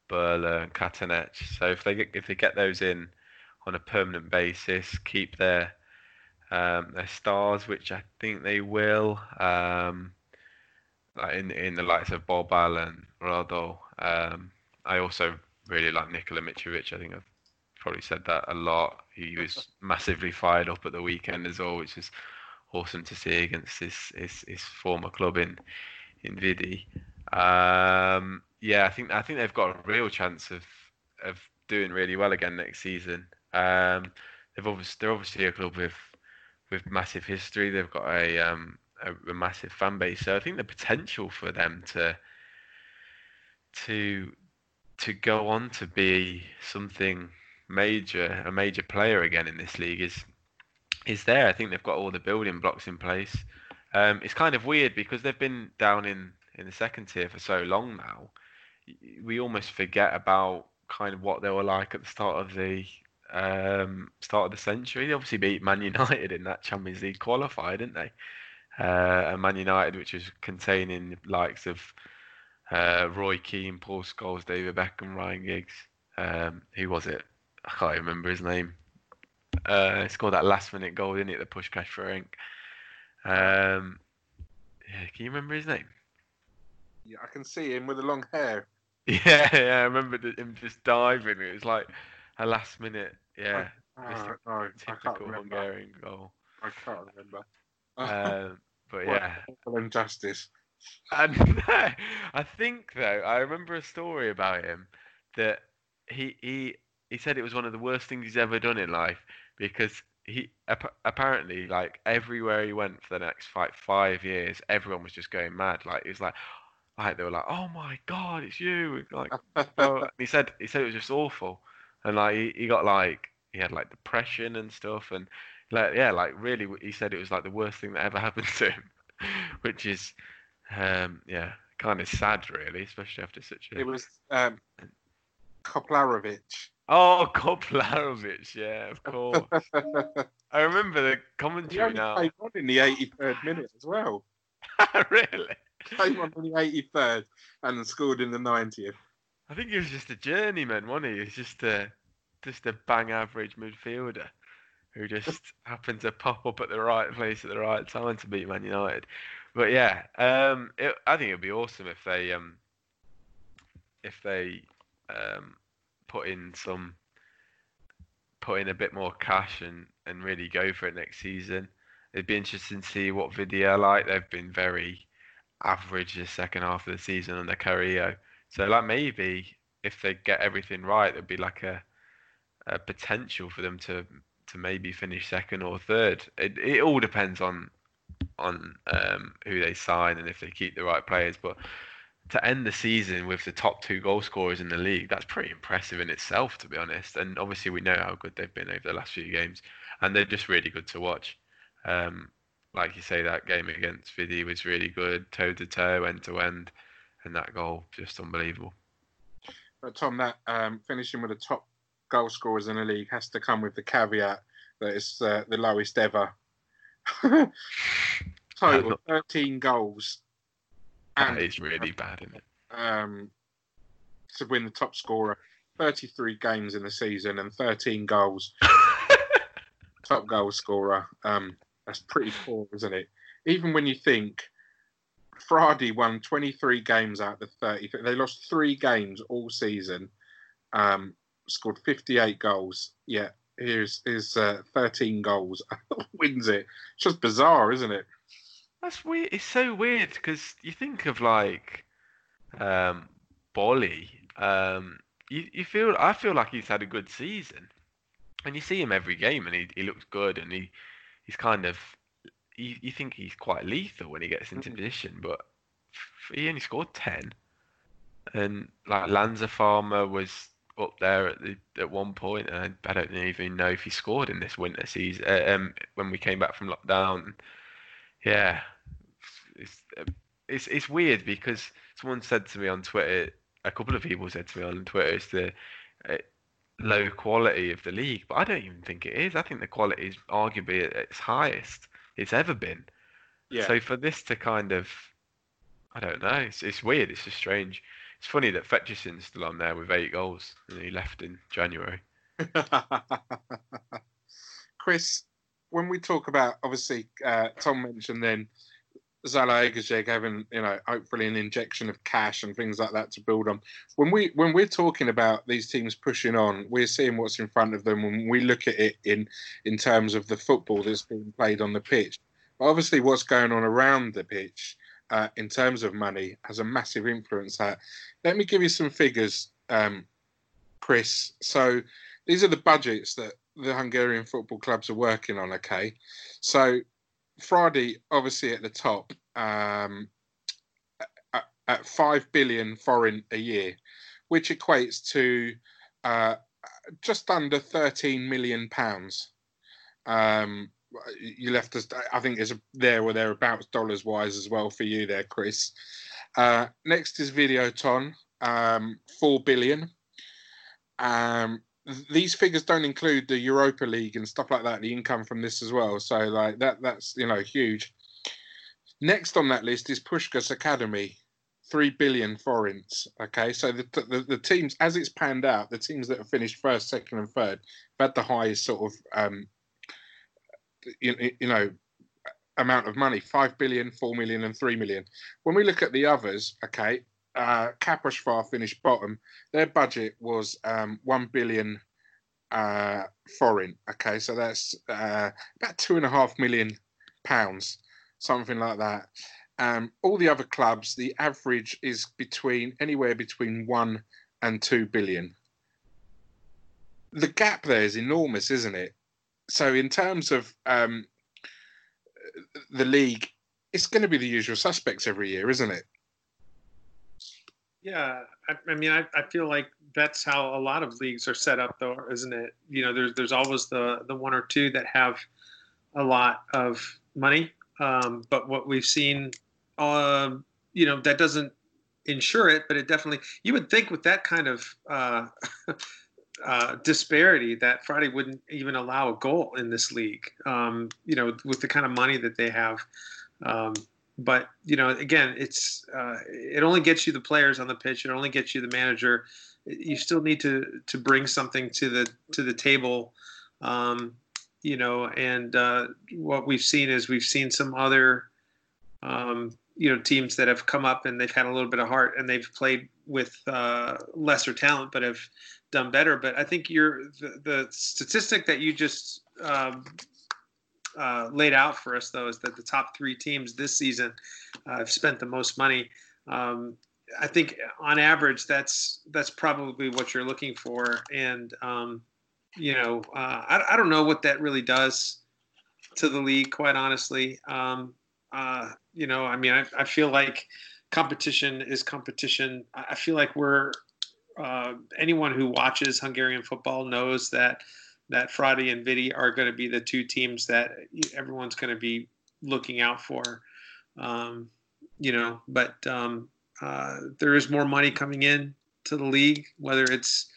Burla and Katanec. So if they get if they get those in on a permanent basis, keep their um, their stars, which I think they will, um, like in in the likes of Bobal and Rodo. Um, I also really like Nikola Mitrovic. I think I've probably said that a lot. He was [laughs] massively fired up at the weekend as well, which is awesome to see against his his, his former club in in Vidi. Um, yeah, I think I think they've got a real chance of of doing really well again next season. Um, they've obviously they're obviously a club with with massive history. They've got a um, a, a massive fan base, so I think the potential for them to to to go on to be something major, a major player again in this league is is there. I think they've got all the building blocks in place. Um, it's kind of weird because they've been down in in the second tier for so long now. We almost forget about kind of what they were like at the start of the um, start of the century. They obviously beat Man United in that Champions League qualifier, didn't they? Uh, and Man United, which was containing likes of uh, Roy Keane, Paul Scholes, David Beckham, Ryan Giggs. Um, who was it? I can't remember his name. Uh, he scored that last minute goal, didn't he, at the Puskás Ferenc. Um, yeah, can you remember his name? Yeah, I can see him with the long hair. [laughs] Yeah, yeah, I remember the, him just diving. It was like a last minute, yeah, Just a no, I typical. Hungarian goal. I can't remember. [laughs] Um, but What yeah, awful injustice. and [laughs] I think though I remember a story about him that he he he said it was one of the worst things he's ever done in life because he ap- apparently like everywhere he went for the next like five years, everyone was just going mad. Like it was like like they were like, "Oh my god, it's you!" Like [laughs] he said he said it was just awful, and like he, he got like he had like depression and stuff, and like yeah, like really, he said it was like the worst thing that ever [laughs] happened to him, which is um yeah, kind of sad really, especially after such a it was um, Koplarovic. oh Koplarovic, yeah, of [laughs] course. I remember the commentary only now. came on in the 83rd minute as well. [laughs] really, Came on in the 83rd and scored in the 90th. I think he was just a journeyman, wasn't he? He was just a just a bang average midfielder who just [laughs] happened to pop up at the right place at the right time to beat Man United. But yeah, um, it, I think it'd be awesome if they um, if they um, put in some put in a bit more cash and, and really go for it next season. It'd be interesting to see what are like. They've been very average the second half of the season under Carrillo. So like maybe if they get everything right, there'd be like a a potential for them to to maybe finish second or third. It it all depends on on um, who they sign and if they keep the right players. But to end the season with the top two goal scorers in the league, that's pretty impressive in itself, to be honest. And obviously, we know how good they've been over the last few games, and they're just really good to watch. Um, like you say, that game against Vidi was really good, toe to toe, end to end, and that goal just unbelievable. But Tom, that um, finishing with the top goal scorers in the league has to come with the caveat that it's uh, the lowest ever. [laughs] Total 13 goals. That And is really bad, isn't it? um, to win the top scorer. 33 games in the season and 13 goals. [laughs] top goal scorer. Um, that's pretty poor, isn't it? Even when you think Fradi won 23 games out of the 30, they lost three games all season, um, scored 58 goals. Yeah, here's here's uh, 13 goals, [laughs] wins it. It's just bizarre, isn't it? That's weird. It's so weird because you think of like um, Bolly. Um, you, you feel I feel like he's had a good season, and you see him every game, and he, he looks good, and he he's kind of you, you think he's quite lethal when he gets into Mhm. position, but he only scored ten, and like Lanzafame was up there at the at one point, and I, I don't even know if he scored in this winter season. Uh, um, when we came back from lockdown, yeah, it's it's it's weird because someone said to me on Twitter, a couple of people said to me on Twitter, it's the uh, low quality of the league, but I don't even think it is. I think the quality is arguably at its highest it's ever been. Yeah. So for this to kind of, I don't know, it's, it's weird. It's just strange. It's funny that Fetcherson's still on there with eight goals, and he left in January. [laughs] Chris, when we talk about obviously, uh, Tom mentioned then Zala having you know hopefully an injection of cash and things like that to build on. When we when we're talking about these teams pushing on, we're seeing what's in front of them. When we look at it in in terms of the football that's being played on the pitch, but obviously what's going on around the pitch uh, in terms of money has a massive influence. That let me give you some figures, um, Chris. So these are the budgets that the Hungarian football clubs are working on. Okay, so Fradi, obviously at the top, um, at, at five billion forint a year, which equates to uh, just under thirteen million pounds. Um, you left us, I think, is there or thereabouts dollars wise as well for you there, Chris. Uh, next is Videoton, um, four billion. Um, these figures don't include the Europa League and stuff like that, the income from this as well. So like that that's you know huge. Next on that list is Puskás Academy, three billion forints. Okay, so the, the, the teams as it's panned out, the teams that have finished first, second, and third have had the highest sort of um, you, you know amount of money 5 billion 4 million and 3 million when we look at the others okay uh, Kaposvár finished bottom. Their budget was um, one billion uh, forint. Okay, so that's uh, about two and a half million pounds, something like that. Um, all the other clubs, the average is between anywhere between one and two billion. The gap there is enormous, isn't it? So, in terms of um, the league, it's going to be the usual suspects every year, isn't it? Yeah, I, I mean, I, I feel like that's how a lot of leagues are set up, though, isn't it? You know, there's there's always the the one or two that have a lot of money, um, but what we've seen, uh, you know, that doesn't ensure it, but it definitely. You would think with that kind of uh, [laughs] uh, disparity that Fradi wouldn't even allow a goal in this league. Um, you know, with the kind of money that they have. Um, but you know, again, it's uh, it only gets you the players on the pitch. It only gets you the manager. You still need to to bring something to the to the table. Um, you know, and uh, what we've seen is we've seen some other um, you know teams that have come up and they've had a little bit of heart and they've played with uh, lesser talent but have done better. But I think you're the, the statistic that you just um, uh, laid out for us, though, is that the top three teams this season uh, have spent the most money. Um, I think on average, that's that's probably what you're looking for, and um, you know, uh, I, I don't know what that really does to the league, quite honestly. Um, uh, you know, I mean, I, I feel like competition is competition. I feel like we're uh, anyone who watches Hungarian football knows that that Fradi and Vidi are going to be the two teams that everyone's going to be looking out for. Um, you know, but um, uh, there is more money coming in to the league, whether it's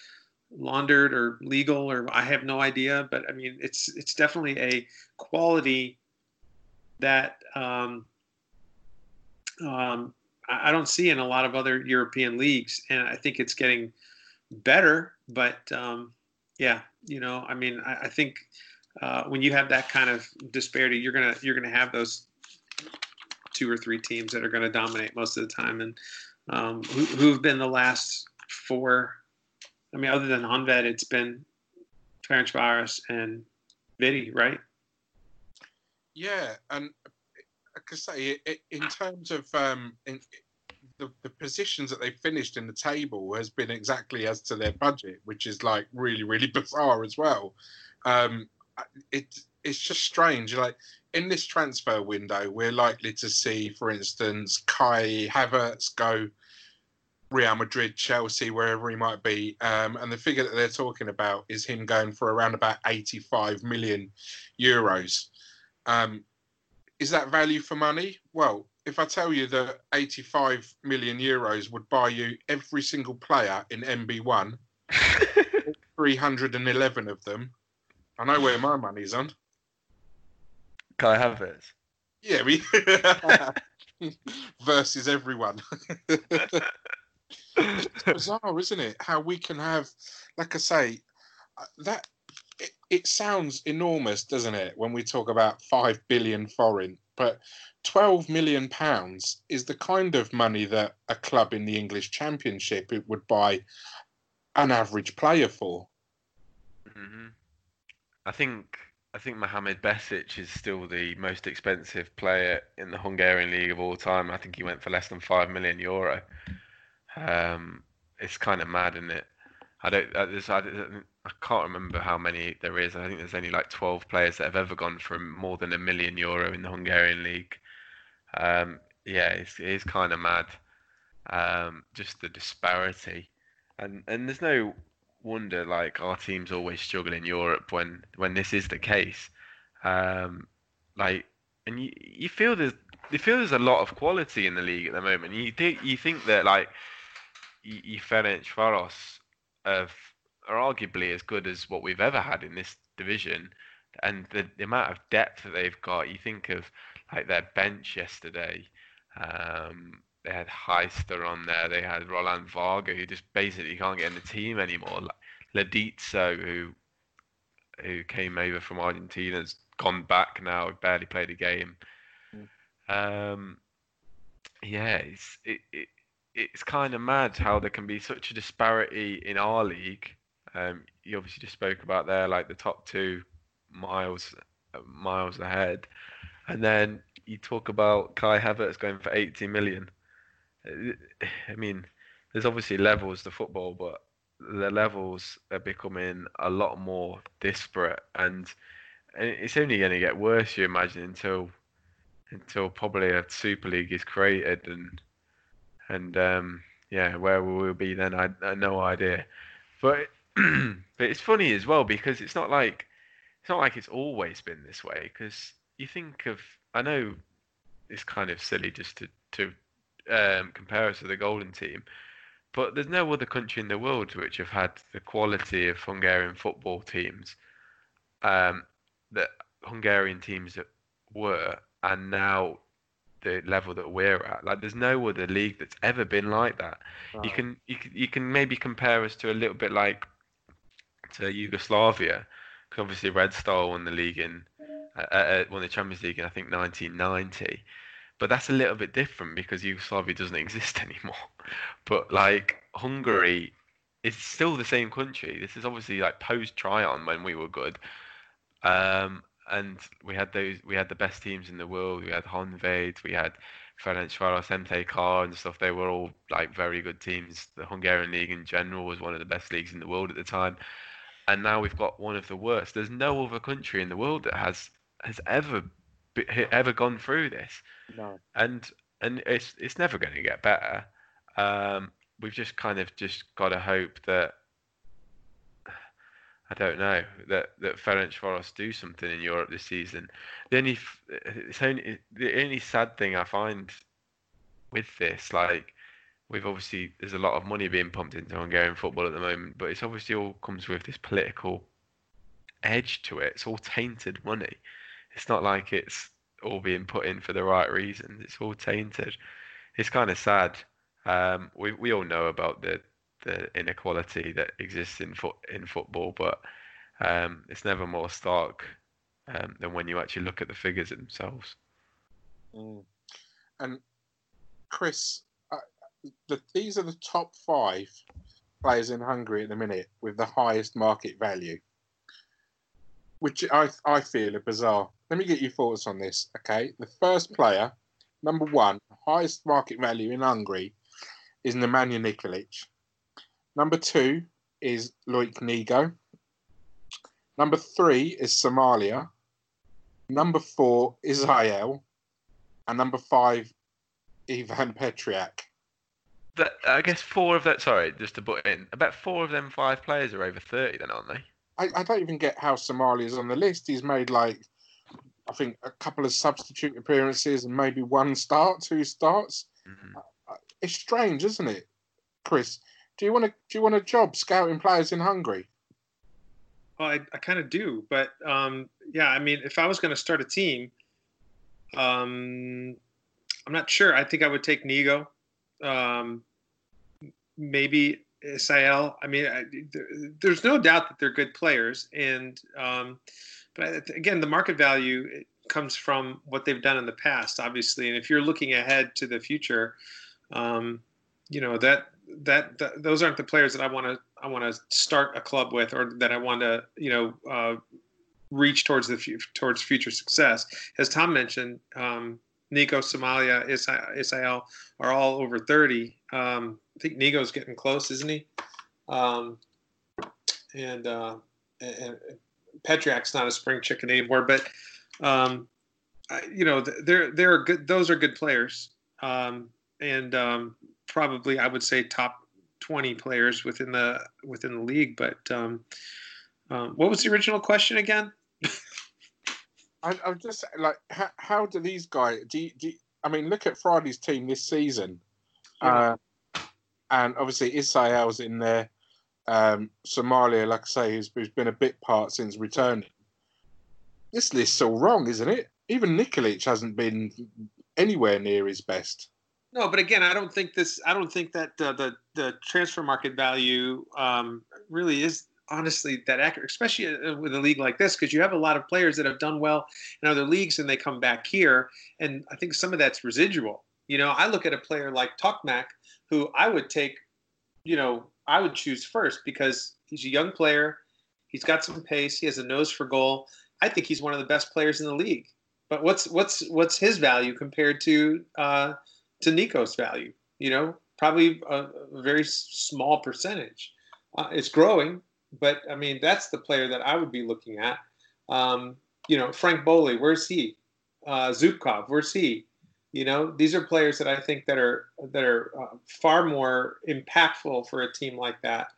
laundered or legal or I have no idea. But I mean, it's it's definitely a quality that um, um, I don't see in a lot of other European leagues, and I think it's getting better. But um, yeah, you know, I mean, I, I think uh, when you have that kind of disparity, you're gonna you're gonna have those two or three teams that are going to dominate most of the time, and um, who, who've been the last four. I mean, other than Honvéd, it's been Ferencváros and Vidi, right? Yeah, and I say in terms of um, in, the, the positions that they finished in the table has been exactly as to their budget, which is like really, really [laughs] bizarre as well. Um, it it's just strange. Like in this transfer window, we're likely to see, for instance, Kai Havertz go Real Madrid, Chelsea, wherever he might be. Um, and the figure that they're talking about is him going for around about 85 million euros. Um, is that value for money? Well, if I tell you that 85 million euros would buy you every single player in NB1, [laughs] 311 of them, I know where my money's on. Can I have it? Yeah, we [laughs] versus everyone. [laughs] it's bizarre, isn't it? How we can have, like I say, uh, that it, sounds enormous, doesn't it, when we talk about five billion forint, but 12 million pounds is the kind of money that a club in the English Championship it would buy an average player for. hmm I think I think Mohamed Besic is still the most expensive player in the Hungarian league of all time. I think he went for less than five million euro. Um, it's kind of mad, isn't it? I don't. I, I, I can't remember how many there is. I think there's only like 12 players that have ever gone for more than a million euro in the Hungarian league. Um, yeah, it's, it is kind of mad. Um, just the disparity, and and there's no wonder like our teams always struggle in Europe when when this is the case. Um, like, and you you feel there's you feel there's a lot of quality in the league at the moment. You think you think that like you, you Ferencváros have are arguably as good as what we've ever had in this division, and the, the amount of depth that they've got. You think of like their bench yesterday. Um, they had Heister on there. They had Roland Varga, who just basically can't get in the team anymore. Leditzo, who who came over from Argentina, has gone back now. Barely played a game. Um, yeah, it's it, it it's kind of mad how there can be such a disparity in our league. Um, you obviously just spoke about there, like the top two miles miles ahead, and then you talk about Kai Havertz going for 80 million. I mean, there's obviously levels to football, but the levels are becoming a lot more disparate, and it's only going to get worse. You imagine until until probably a Super League is created, and and um, yeah, where we will be then, I, I no idea. But [clears throat] but it's funny as well because it's not like it's not like it's always been this way. Because you think of, I know it's kind of silly just to to um, compare us to the Golden Team, but there's no other country in the world which have had the quality of Hungarian football teams um, that Hungarian teams that were, and now the level that we're at. Like, there's no other league that's ever been like that. You can you can you can maybe compare us to a little bit like to Yugoslavia, obviously Red Star won the league in uh, uh, won the Champions League in I think 1990. But that's a little bit different because Yugoslavia doesn't [laughs] exist anymore. But like Hungary is still the same country. This is obviously like post Trianon when we were good. Um, and we had those we had the best teams in the world. We had Honvéd, we had Ferencváros, MTK and stuff. They were all like very good teams. The Hungarian league in general was one of the best leagues in the world at the time. And now we've got one of the worst. There's no other country in the world that has has ever ever gone through this. No. And and it's it's never going to get better. Um, we've just kind of just got to hope that I don't know that that Ferencváros do something in Europe this season. The only it's only the only sad thing I find with this, like we've obviously there's a lot of money being pumped into Hungarian football at the moment, but it's obviously all comes with this political edge to it. It's all tainted money. It's not like it's all being put in for the right reasons. It's all tainted. It's kind of sad. Um, we we all know about the the inequality that exists in foot in football, but um, it's never more stark um, than when you actually look at the figures themselves. Mm. And Chris, the, these are the top five players in Hungary at the minute with the highest market value, which I I feel are bizarre. Let me get your thoughts on this. Okay, the first player, number one, highest market value in Hungary, is Nemanja Nikolic. Number two is Loic Négo. Number three is Somália. Number four, is Isael. And number five, Ivan Petryak. That I guess four of that. Sorry, just to put in, about four of them five players are over thirty, then aren't they? I, I don't even get how Somália's on the list. He's made like, I think, a couple of substitute appearances and maybe one start, two starts. Mhm. It's strange, isn't it, Chris? Do you want to do you want a job scouting players in Hungary? Well, I, I kind of do, but um, yeah, I mean, if I was going to start a team, um, I'm not sure. I think I would take Négo, um, maybe Isael. I mean, I, there, there's no doubt that they're good players, and um, but again, the market value comes from what they've done in the past, obviously. And if you're looking ahead to the future, um, you know that that, those aren't the players that I want to I want to start a club with, or that I want to you know uh, reach towards the towards future success. As Tom mentioned, um, Nico, Somália, Isa- Isael are all over thirty. Um, I think Nico's getting close, isn't he? Um, and, uh, and not a spring chicken anymore, but um, I, you know th- they're they're good. Those are good players, um, and um, probably I would say top twenty players within the within the league. But um, um, what was the original question again? I, I'm just like, how, how do these guys? Do you, do you- I mean, look at Fradi's team this season, uh, and obviously Isael's in there. Um, Somália, like I say, has, has been a bit part since returning. This list's all wrong, isn't it? Even Nikolic hasn't been anywhere near his best. No, but again, I don't think this. I don't think that uh, the the transfer market value um, really is honestly that accurate, especially uh, with a league like this, because you have a lot of players that have done well in other leagues and they come back here, and I think some of that's residual. You know, I look at a player like Tokmac, who I would take, you know, I would choose first because he's a young player, he's got some pace, he has a nose for goal. I think he's one of the best players in the league. But what's what's what's his value compared to uh, to Nico's value? You know, probably a, a very small percentage. Uh, it's growing, but I mean that's the player that I would be looking at. Um, you know, Franck Boli, where's he? Uh, Zubkov, where's he? You know, these are players that I think that are that are uh, far more impactful for a team like that.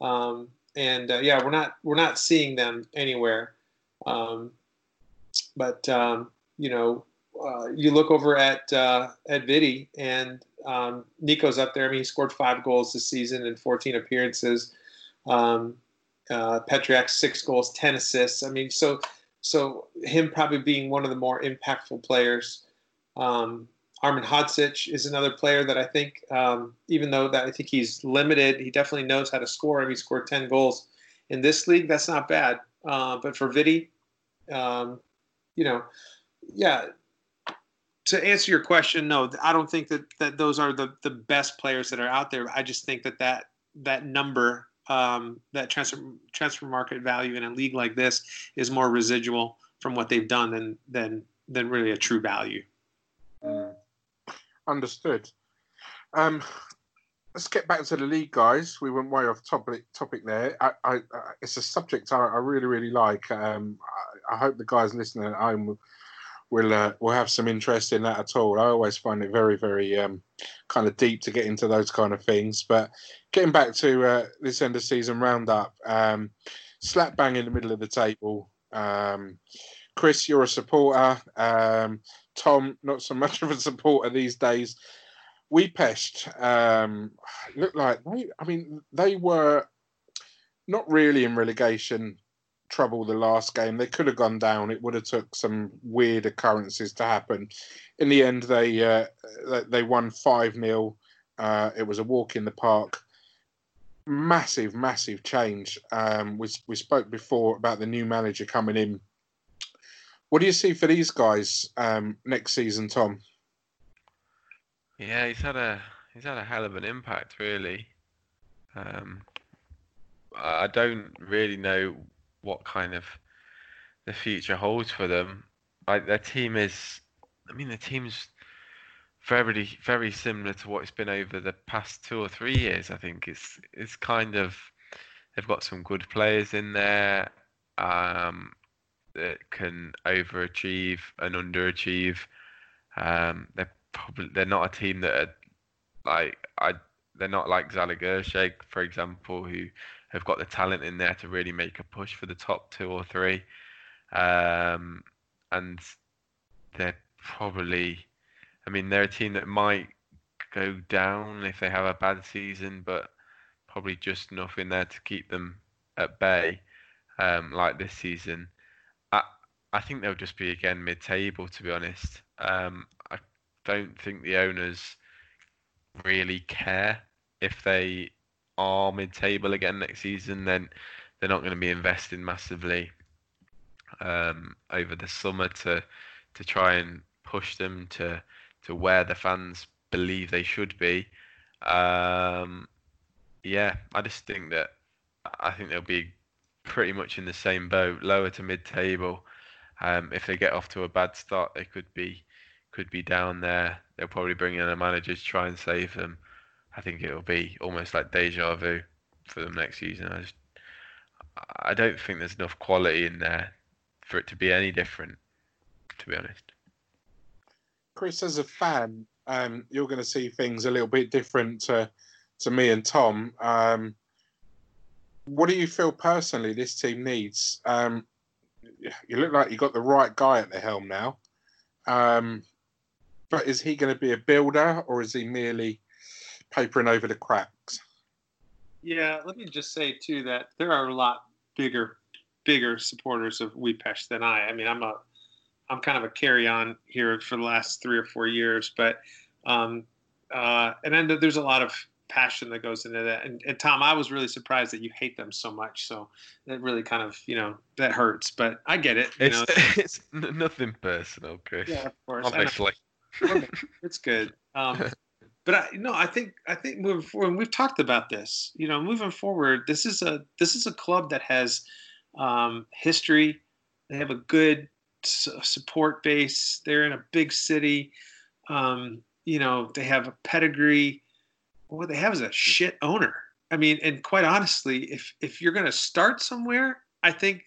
Um, and uh, yeah, we're not we're not seeing them anywhere. Um, but um, you know, uh, you look over at uh, at Vidi and um, Nico's up there. I mean, he scored five goals this season in 14 appearances. Um, uh, Petryak six goals, 10 assists. I mean, so so him probably being one of the more impactful players. Um, Armin Hodzic is another player that I think, um, even though that I think he's limited, he definitely knows how to score. Mean, he scored 10 goals in this league. That's not bad. Uh, but for Vidi, um, you know, yeah. To answer your question, no, I don't think that, that those are the, the best players that are out there. I just think that that, that number, um, that transfer transfer market value in a league like this is more residual from what they've done than than than really a true value. Understood. Um, let's get back to the league, guys. We went way off topic topic there. I, I, I it's a subject I, I really, really like. Um, I, I hope the guys listening at home will, uh, will have some interest in that at all. I always find it very, very um, kind of deep to get into those kind of things. But getting back to uh, this end of season roundup, um, slap bang in the middle of the table. Um, Chris, you're a supporter. Um, Tom, not so [laughs] much of a supporter these days. Újpest um, look like they. I mean, they were not really in relegation trouble the last game. They could have gone down. It would have took some weird occurrences to happen. In the end, they uh, they- won five 0 uh, It was a walk in the park. Massive, massive change. Um, we we spoke before about the new manager coming in. What do you see for these guys um, next season, Tom? Yeah, he's had a he's had a hell of an impact, really. Um, I don't really know what kind of the future holds for them. Like their team is, I mean, the team's very very similar to what it's been over the past two or three years. I think it's it's kind of they've got some good players in there um, that can overachieve and underachieve. Um, they're probably they're not a team that are like I they're not like Zalaegerszeg, for example, who have got the talent in there to really make a push for the top two or three. Um, and they're probably, I mean, they're a team that might go down if they have a bad season, but probably just enough in there to keep them at bay, um, like this season. I I think they'll just be again mid-table, to be honest. Um, I don't think the owners really care if they are mid-table again next season. Then they're not going to be investing massively um, over the summer to to try and push them to to where the fans believe they should be. Um, yeah, I just think that I think they'll be pretty much in the same boat, lower to mid-table. Um, if they get off to a bad start, they could be could be down there. They'll probably bring in a manager to try and save them. I think it'll be almost like deja vu for them next season. I just I don't think there's enough quality in there for it to be any different, to be honest. Chris, as a fan, um, you're going to see things a little bit different to to me and Tom. Um, what do you feel personally this team needs? Um, you look like you got the right guy at the helm now. Um, but is he going to be a builder or is he merely papering over the cracks? Yeah, let me just say too that there are a lot bigger, bigger supporters of Újpest than I. I mean, I'm a, I'm kind of a carry on here for the last three or four years, but, um, uh, and then there's a lot of passion that goes into that. And, and Tom, I was really surprised that you hate them so much. So that really kind of, you know, that hurts. But I get it. You It's, know, [laughs] it's nothing personal, Chris. yeah, of course. I know. Honestly. Okay, it's good. Um, [laughs] but I no, I think I think moving forward, and we've talked about this. You know, moving forward, this is a this is a club that has um, history. They have a good support base. They're in a big city. Um, you know, they have a pedigree. What they have is a shit owner. I mean, and quite honestly, if if you're going to start somewhere, I think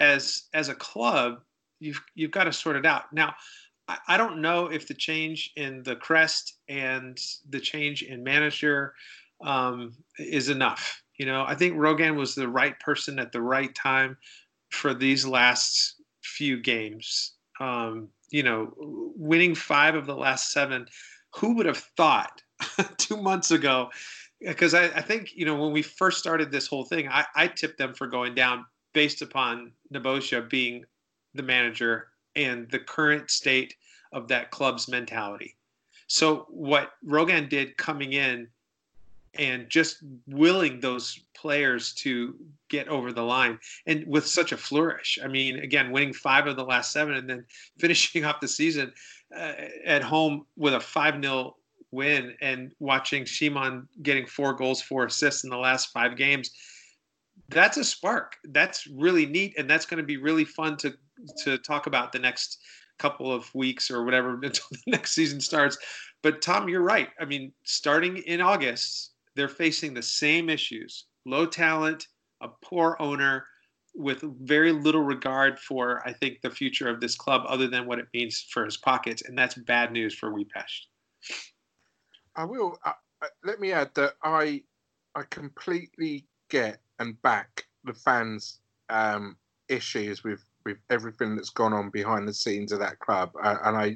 as as a club, you've you've got to sort it out. Now, I, don't know if the change in the crest and the change in manager um, is enough. You know, I think Rogan was the right person at the right time for these last few games. Um, you know, winning five of the last seven. Who would have thought [laughs] two months ago? Because I, I think you know when we first started this whole thing, I, I tipped them for going down based upon Nebojsa being the manager and the current state of that club's mentality. So what Rogan did coming in and just willing those players to get over the line and with such a flourish. I mean, again, winning five of the last seven and then [laughs] finishing off the season uh, at home with a 5 0 win and watching Simon getting four goals, four assists in the last five games. That's a spark. That's really neat. And that's going to be really fun to, to talk about the next couple of weeks or whatever [laughs] until the next season starts. But Tom, you're right. I mean, starting in August, they're facing the same issues low talent, a poor owner with very little regard for, I think, the future of this club other than what it means for his pockets. And that's bad news for Újpest. I will. Uh, uh, let me add that I I completely get and back the fans' um, issues with with everything that's gone on behind the scenes of that club, and I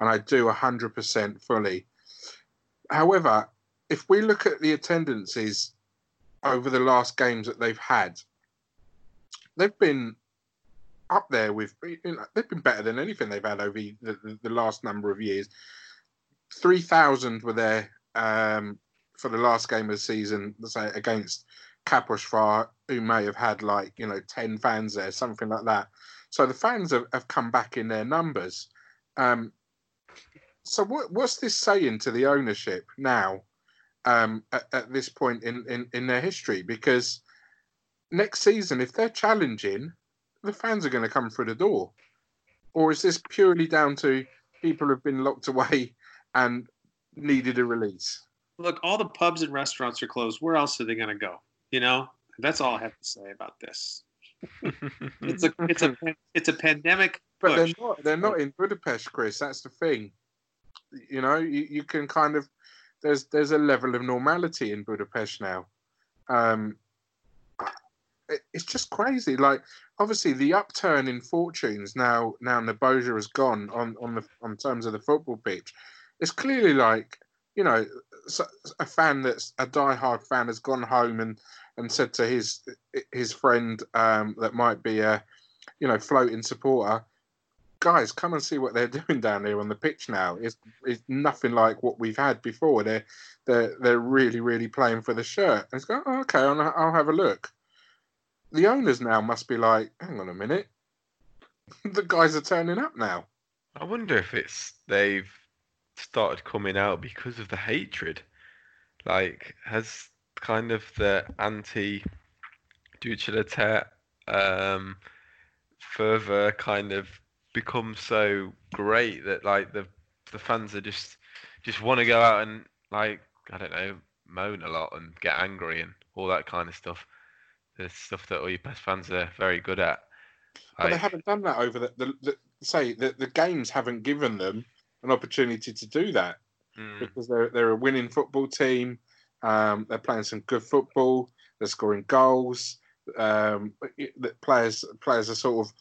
and I do hundred percent fully. However, if we look at the attendances over the last games that they've had, they've been up there with. They've been better than anything they've had over the, the, the last number of years. Three thousand were there um, for the last game of the season, say against Kaposvár, who may have had like you know ten fans there, something like that. So the fans have, have come back in their numbers. Um, so what, what's this saying to the ownership now um, at, at this point in, in, in their history? Because next season, if they're challenging, the fans are going to come through the door. Or is this purely down to people who've been locked away [laughs] and needed a release? Look, all the pubs and restaurants are closed. Where else are they going to go? You know, that's all I have to say about this. [laughs] It's a it's a it's a pandemic But they're not. They're not in Budapest, Chris. That's the thing. You know, you, you can kind of. there's there's a level of normality in Budapest now. Um, it, it's just crazy. Like obviously the upturn in fortunes now now Nebojsa has gone on on the on terms of the football pitch. It's clearly like you know so- a fan that's a diehard fan has gone home and and said to his his friend um, that might be a you know floating supporter guys, come and see what they're [laughs] doing down there on the pitch now. It's it's nothing like what we've had before. They're they're they're really really playing for the shirt. And it's going, oh, okay, I'll, I'll have a look. The owners now must be like, hang on a minute, [laughs] the guys are turning up now. I wonder if it's they've started coming out because of the hatred. Like, has kind of the anti Duchâtelet um further kind of become so great that like the the fans are just just want to go out and like I don't know moan a lot and get angry and all that kind of stuff. The stuff that all your best fans are very good at. But they haven't done that over the, the, the say the, the games haven't given them an opportunity to do that mm, because they're they're a winning football team. Um, they're playing some good football. They're scoring goals. Um, it- players players are sort of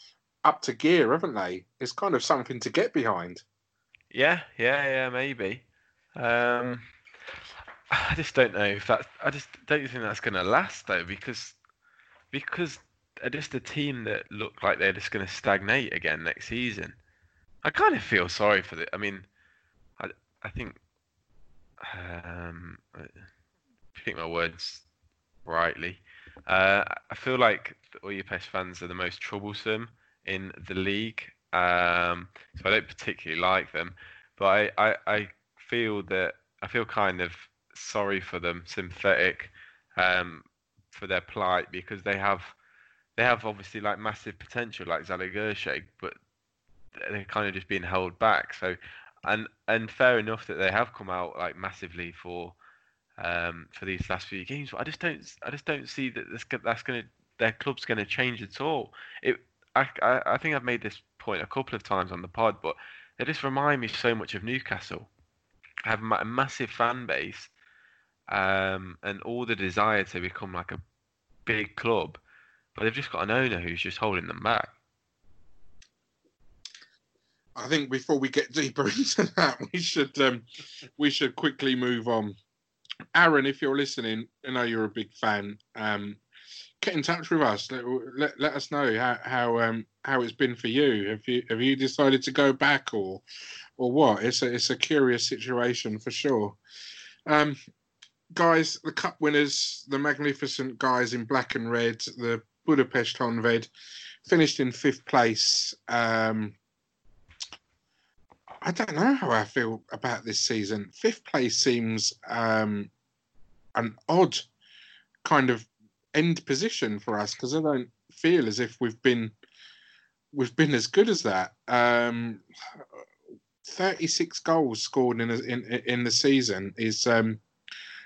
up to gear, haven't they? It's kind of something to get behind. Yeah, yeah, yeah, maybe. Um, [sighs] I just don't know if that. I just don't think that's going to last though, because because they're just a team that look like they're just going to stagnate again next season. I kind of feel sorry for the. I mean, I I think um, think my words rightly. Uh, I feel like all your Újpest fans are the most troublesome in the league. Um, so I don't particularly like them, but I, I, I feel that I feel kind of sorry for them, sympathetic um, for their plight because they have they have obviously like massive potential like Zalaegerszeg, but they're kind of just being held back. So and and fair enough that they have come out like massively for um, for these last few games, but I just don't I just don't see that this, that's going to their club's going to change at all. It I, I I think I've made this point a couple of times on the pod, but they just remind me so much of Newcastle. Have a massive fan base, um, and all the desire to become like a big club, but they've just got an owner who's just holding them back. I think before we get [laughs] deeper into that, we should um, we should quickly move on. Aaron, if you're listening, I know you're a big fan. Um, get in touch with us. Let, let, let us know how how um, how it's been for you. Have you have you decided to go back or or what? It's a it's a curious situation for sure. Um, guys, the cup winners, the magnificent guys in black and red, the Budapest Honvéd, finished in fifth place. Um, I don't know how I feel about this season. Fifth place seems um, an odd kind of end position for us because I don't feel as if we've been we've been as good as that. Um, Thirty six goals scored in, a, in in the season is um,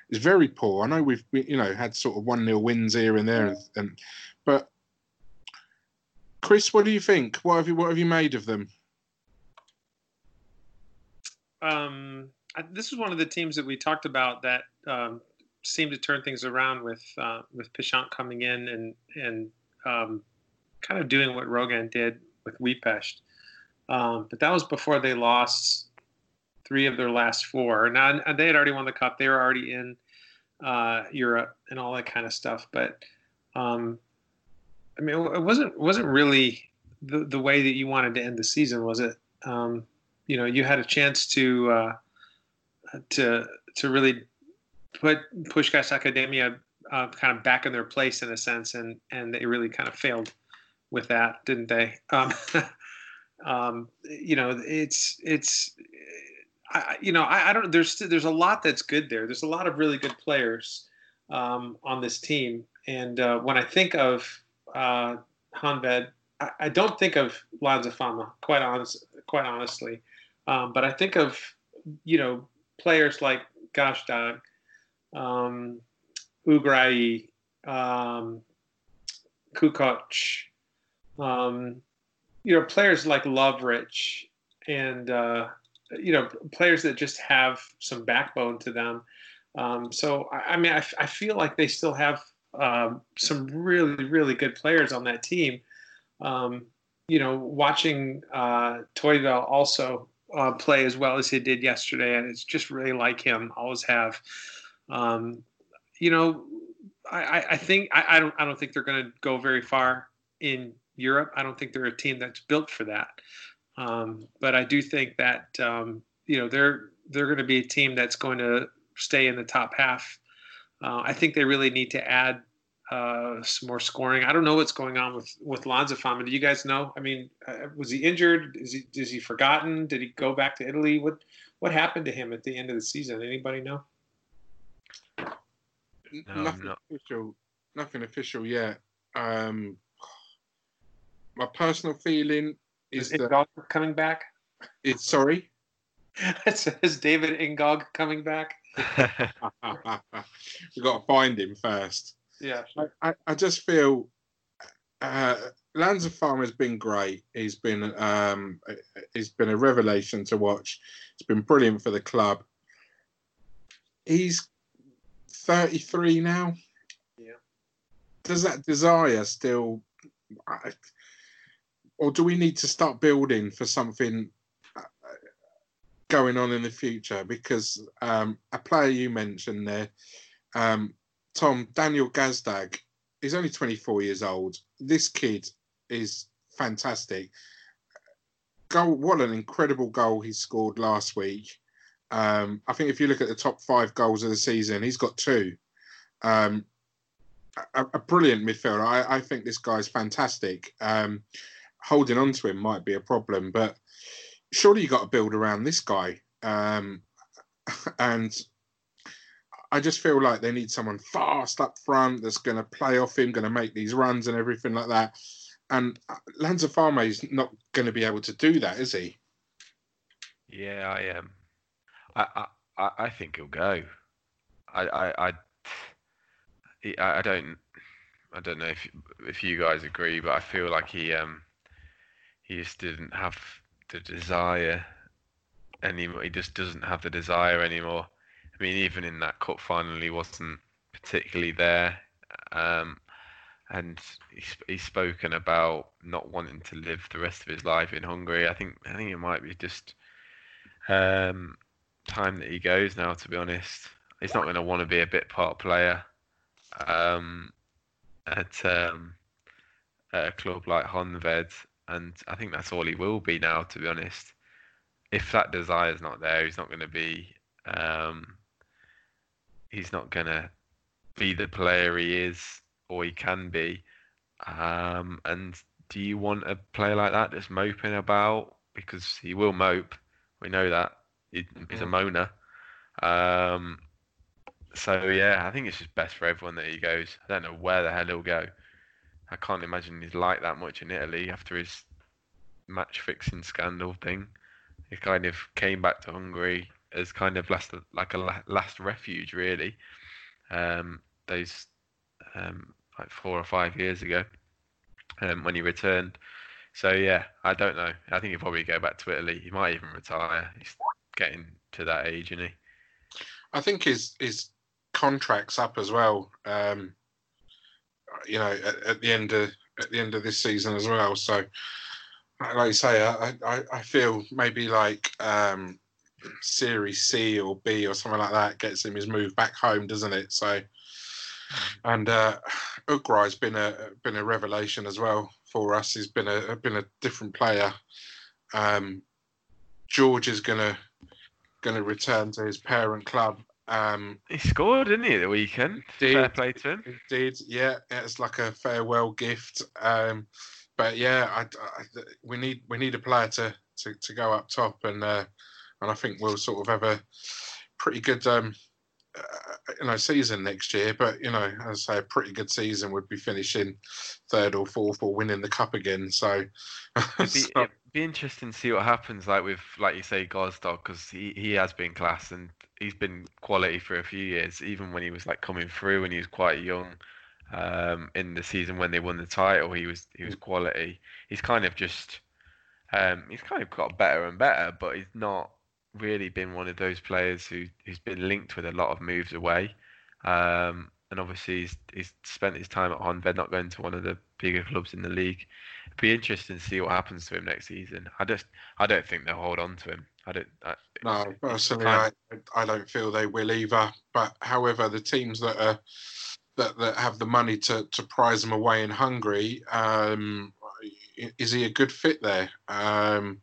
is very poor. I know we've you know had sort of one nil wins here and there, and, and but Chris, what do you think? What have you what have you made of them? Um, this is one of the teams that we talked about that um, seemed to turn things around with uh, with Pisont coming in and and um, kind of doing what Rogan did with Újpest. Um, but that was before they lost three of their last four. Now they had already won the cup; they were already in uh, Europe and all that kind of stuff. But um, I mean, it wasn't wasn't really the the way that you wanted to end the season, was it? Um, you know you had a chance to uh, to to really put Puskás Academia uh, kind of back in their place in a sense, and and they really kind of failed with that, didn't they? Um, [laughs] um, you know, it's it's I, you know I, I don't there's there's a lot that's good there. There's a lot of really good players um, on this team, and uh, when I think of uh, Honvéd, I, I don't think of Lanzafame, quite honest, quite honestly. Um, but I think of you know players like Gazdag, um, Ugrai, um, Kukoc, um, you know players like Lovrich and uh, you know, players that just have some backbone to them. Um, so I, I mean, I, I, feel like they still have um, some really, really good players on that team. Um, you know, watching uh, Toivonen also uh, play as well as he did yesterday, and it's just really like him. Always have. Um, you know, I, I think I, I, don't I don't think they're going to go very far in Europe. I don't think they're a team that's built for that. Um, but I do think that um, you know they're they're going to be a team that's going to stay in the top half. Uh, I think they really need to add uh, some more scoring. I don't know what's going on with with Lanzafame. Do you guys know? I mean, uh, was he injured? Is he is he forgotten? Did he go back to Italy? What what happened to him at the end of the season? Anybody know? No, nothing official. Nothing official yet. Um, my personal feeling is, is that coming back. It's sorry. [laughs] is David Ngog coming back? We've got to find him first. Yeah. I, I just feel uh, Lanzafame has been great. He's been um, he's been a revelation to watch. It's been brilliant for the club. He's 33 now. Yeah. Does that desire still, or do we need to start building for something uh, going on in the future? Because um, a player you mentioned there, um, Tom Daniel Gazdag, is only 24 years old. This kid is fantastic. Goal! What an incredible goal he scored last week. Um, I think if you look at the top five goals of the season, he's got two. Um, a, a, brilliant midfielder. I, I, think this guy's fantastic. Um, holding on to him might be a problem, but surely you got to build around this guy. Um, [laughs] and I just feel like they need someone fast up front that's going to play off him, going to make these runs and everything like that. And uh, Lanzafame is not going to be able to do that, is he? Yeah, I am. I, I, I think he'll go. I, I, I, I don't, I don't know if if you guys agree, but I feel like he um he just didn't have the desire anymore. He just doesn't have the desire anymore. I mean, even in that cup final, he wasn't particularly there. Um, and he's, he's spoken about not wanting to live the rest of his life in Hungary. I think I think it might be just um, time that he goes now. To be honest, he's not going to want to be a bit part player um, at, um, at a club like Honvéd, and I think that's all he will be now. To be honest, if that desire is not there, he's not going to be. Um, he's not going to be the player he is or he can be. Um, and do you want a player like that that's moping about? Because he will mope. We know that. He, he's a moaner. Um, so yeah, I think it's just best for everyone that he goes. I don't know where the hell he'll go. I can't imagine he's like that much in Italy after his match fixing scandal thing. He kind of came back to Hungary as kind of last like a last refuge really. Um, those um, like four or five years ago um, when he returned. So yeah, I don't know. I think he'll probably go back to Italy. He might even retire. He's getting to that age, isn't he? I think his his contract's up as well. Um, you know, at, at, the end of at the end of this season as well. So, like you say, I I, I feel maybe like um, Series C or B or something like that gets him his move back home, doesn't it? So, and uh, has been a been a revelation as well for us. He's been a been a different player. Um, George is gonna to return to his parent club. Um, he scored, didn't he, the weekend? Did, Fair play to him. Did, yeah. It's like a farewell gift. Um, but yeah, I, I, we need we need a player to, to, to go up top, and uh, and I think we'll sort of have a pretty good um, uh, you know season next year. But you know, as I say, a pretty good season would be finishing third or fourth or winning the cup again. So, [laughs] it'd be, so, it'd be interesting to see what happens. Like with like you say, Gazdag, because he he has been class and he's been quality for a few years. Even when he was like coming through when he was quite young. Um, in the season when they won the title, he was he was quality. He's kind of just um, he's kind of got better and better, but he's not really been one of those players who who's been linked with a lot of moves away. Um, and obviously he's, he's spent his time at Honvéd, not going to one of the bigger clubs in the league. It'd be interesting to see what happens to him next season. I just I don't think they'll hold on to him. I don't. I, No, it's- it's personally, I, I don't feel they will either. But however, the teams that are that, that have the money to, to prize them away in Hungary, um, is he a good fit there? Um,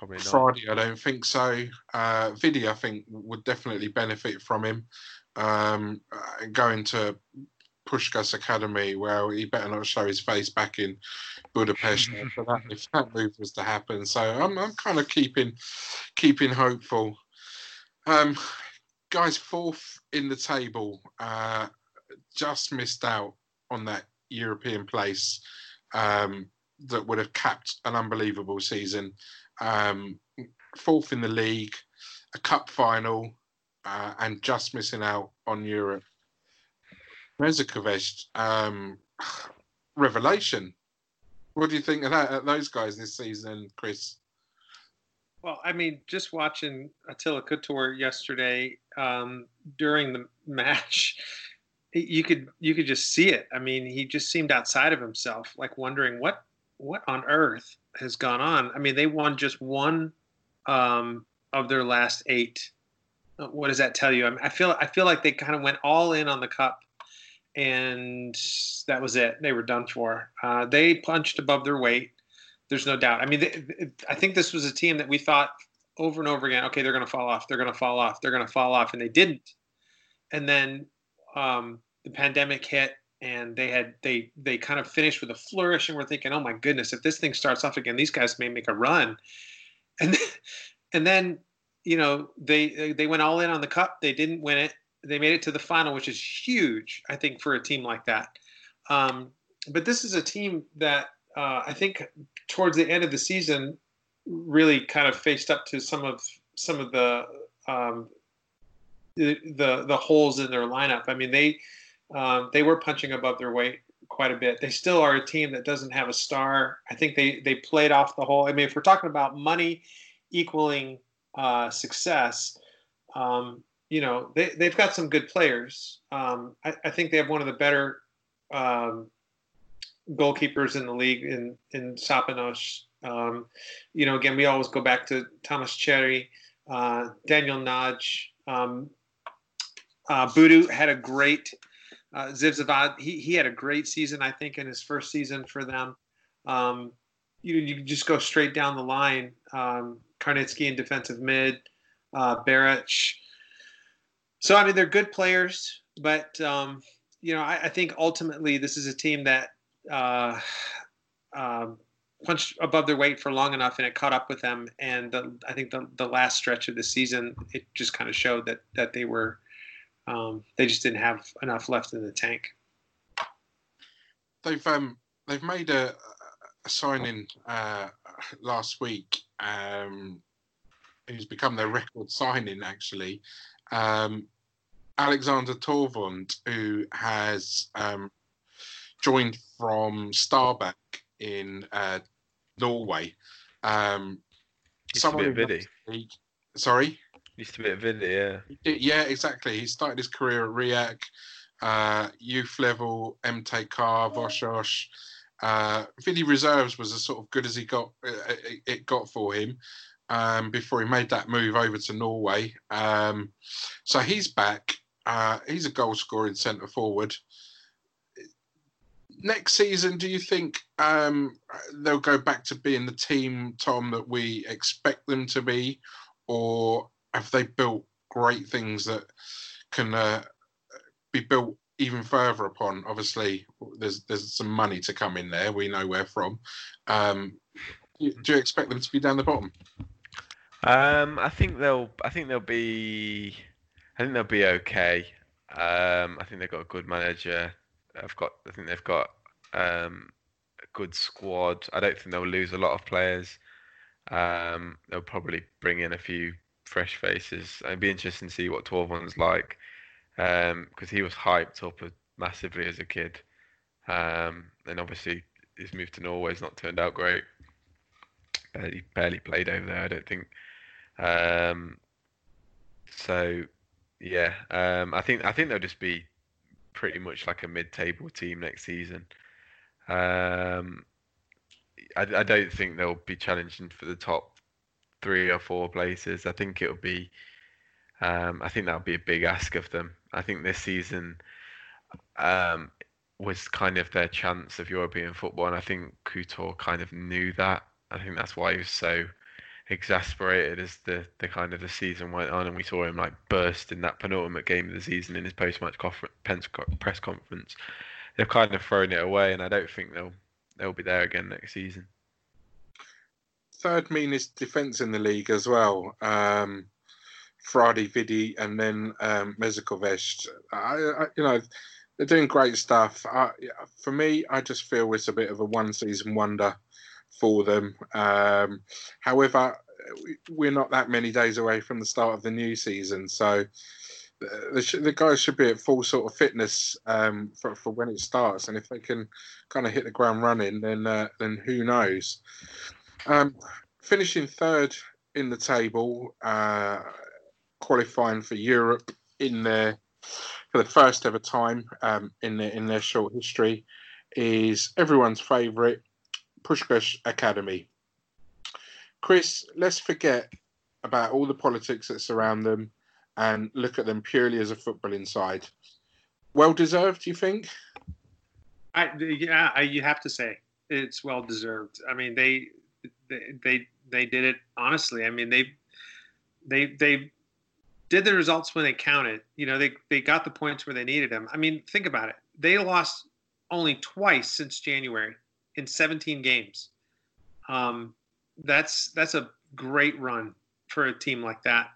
probably not. Fradi, I don't think so. Uh, Vidi, I think, would definitely benefit from him. Um, uh, going to Puskás Academy, well, he better not show his face back in Budapest [laughs] that, if that move was to happen. So I'm, I'm kind of keeping keeping hopeful. Um, guys, fourth in the table, uh, just missed out on that European place um, that would have capped an unbelievable season. Um, fourth in the league, a cup final, uh, and just missing out on Europe. Rezakovic, um, [sighs] revelation. What do you think of that, of those guys this season, Chris? Well, I mean, just watching Attila Kuttor yesterday um, during the [laughs] match, you could you could just see it. I mean, he just seemed outside of himself, like wondering what what on earth has gone on. I mean, they won just one um, of their last eight. Uh, What does that tell you? I, mean, I feel I feel like they kind of went all in on the cup, and that was it. They were done for. Uh, they punched above their weight. There's no doubt. I mean, they, I think this was a team that we thought over and over again, okay, they're going to fall off. They're going to fall off. They're going to fall off, and they didn't. And then um, the pandemic hit, and they had they they kind of finished with a flourish, and we're thinking, oh my goodness, if this thing starts off again, these guys may make a run. [laughs] And then, and then you know they they went all in on the cup. They didn't win it. They made it to the final, which is huge, I think, for a team like that. Um, but this is a team that uh, I think towards the end of the season really kind of faced up to some of some of the um, the, the the holes in their lineup. I mean, they um, they were punching above their weight quite a bit. They still are a team that doesn't have a star. I think they they played off the whole. I mean, if we're talking about money equaling uh, success, um, you know, they they've got some good players. Um, I, I think they have one of the better um, goalkeepers in the league in in Szappanos. Um, you know, again, we always go back to Tamás Cseri, uh, Daniel Nagy. Um, uh, Budu had a great uh. He he had a great season, I think, in his first season for them. Um, you you just go straight down the line. Um, Karnitsky in defensive mid, uh. So I mean, they're good players, but um, you know, I, I think ultimately this is a team that uh, um, punched above their weight for long enough, and it caught up with them. And the, I think the, the last stretch of the season, it just kind of showed that that they were um, they just didn't have enough left in the tank. They've um they've made a, a signing uh, last week. Um, who's become their record signing actually. Um, Alexander Torvund, who has um, joined from Stabæk in uh, Norway. Um, Used to be at who loves Vidi. the league- Sorry. Used to be at Vidi, yeah. Yeah, exactly. He started his career at Riak, uh, youth level, MTK, Vasas. Uh, Reserves was as sort of good as he got. Uh, it, it got for him um, before he made that move over to Norway. Um, so he's back. Uh, he's a goal scoring centre forward. Next season, do you think um, they'll go back to being the team, Tom, that we expect them to be, or have they built great things that can uh, be built even further upon? Obviously, there's there's some money to come in there. We know where from. Um, do you- expect them to be down the bottom? Um, I think they'll. I think they'll be. I think they'll be okay. Um, I think they've got a good manager. I've got. I think they've got um, a good squad. I don't think they'll lose a lot of players. Um, they'll probably bring in a few fresh faces. It'd be interesting to see what Torvund's like because he was hyped up massively as a kid, um, and obviously his move to Norway's not turned out great. Barely, barely played over there. I don't think. Um, so yeah, um, I think I think they'll just be pretty much like a mid-table team next season. Um, I, I don't think they'll be challenging for the top three or four places. I think it'll be. Um, I think that'll be a big ask of them. I think this season um, was kind of their chance of European football, and I think Kuttor kind of knew that. I think that's why he was so exasperated as the, the kind of the season went on, and we saw him like burst in that penultimate game of the season in his post-match press conference. They've kind of thrown it away, and I don't think they'll they'll be there again next season. Third meanest defence in the league as well. Um, Fradi Vidi and then um. I, I, you know, they're doing great stuff. I, for me, I just feel it's a bit of a one-season wonder for them. Um, however, we're not that many days away from the start of the new season, so the, the guys should be at full sort of fitness um, for, for when it starts. And if they can kind of hit the ground running, then uh, then who knows? Um, finishing third in the table, uh, qualifying for Europe in their for the first ever time um, in their in their short history, is everyone's favourite Puskás Academy. Chris, let's forget about all the politics that surround them and look at them purely as a footballing side. Well deserved, do you think? I yeah, I, you have to say it's well deserved. I mean, they they they they did it honestly. I mean, they they they did the results when they counted. You know, they they got the points where they needed them. I mean, think about it. They lost only twice since January in 17 games. Um, that's that's a great run for a team like that.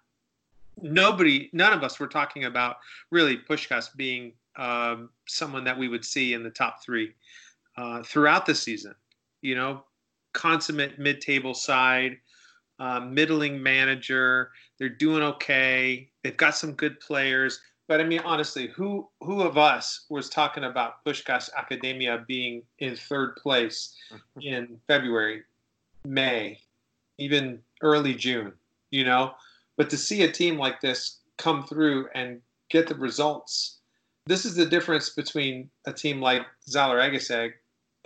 Nobody, none of us were talking about really Puskás being um, someone that we would see in the top three uh, throughout the season. You know, consummate mid-table side, uh, middling manager. They're doing okay. They've got some good players. But I mean, honestly, who who of us was talking about Puskás Academia being in third place [laughs] in February, May, even early June? You know, but to see a team like this come through and get the results, this is the difference between a team like Zalaegerszeg,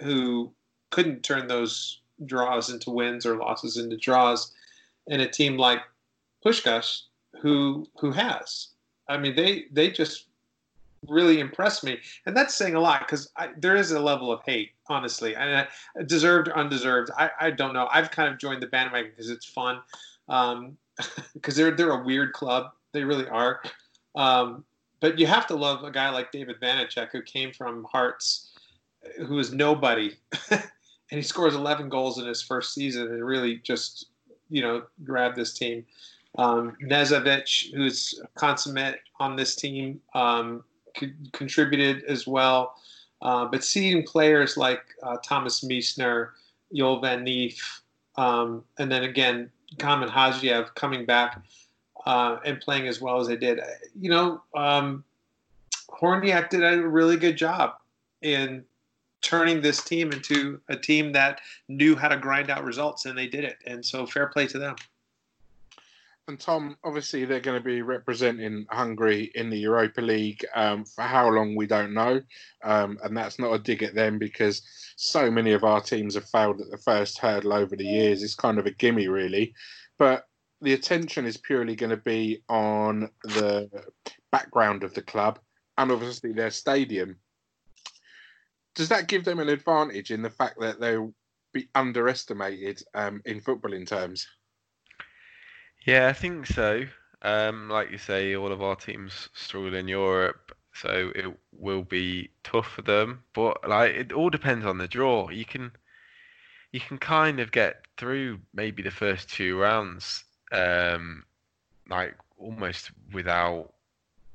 who couldn't turn those draws into wins or losses into draws, and a team like Puskás, who who has. I mean, they they just really impressed me, and that's saying a lot because there is a level of hate, honestly, and I, deserved or undeserved. I, I don't know. I've kind of joined the bandwagon because it's fun, because um, [laughs] they're they're a weird club. They really are. Um, but you have to love a guy like David Vanecek who came from Hearts, who is nobody, [laughs] and he scores 11 goals in his first season and really just you know grabbed this team. Um, who's consummate on this team, um, contributed as well. Uh, but seeing players like uh, Thomas Meissner, Joel Van Neef, um, and then again, Kamen Hadzhiev coming back uh, and playing as well as they did, you know, um, Hornyák did a really good job in turning this team into a team that knew how to grind out results, and they did it. And so, fair play to them. And Tom, obviously, they're going to be representing Hungary in the Europa League um, for how long we don't know, um, and that's not a dig at them because so many of our teams have failed at the first hurdle over the years. It's kind of a gimme, really. But the attention is purely going to be on the background of the club and obviously their stadium. Does that give them an advantage in the fact that they'll be underestimated um, in footballing terms? Yeah, I think so. Um, like you say, all of our teams struggle in Europe, so it will be tough for them. But like, it all depends on the draw. You can, you can kind of get through maybe the first two rounds, um, like almost without,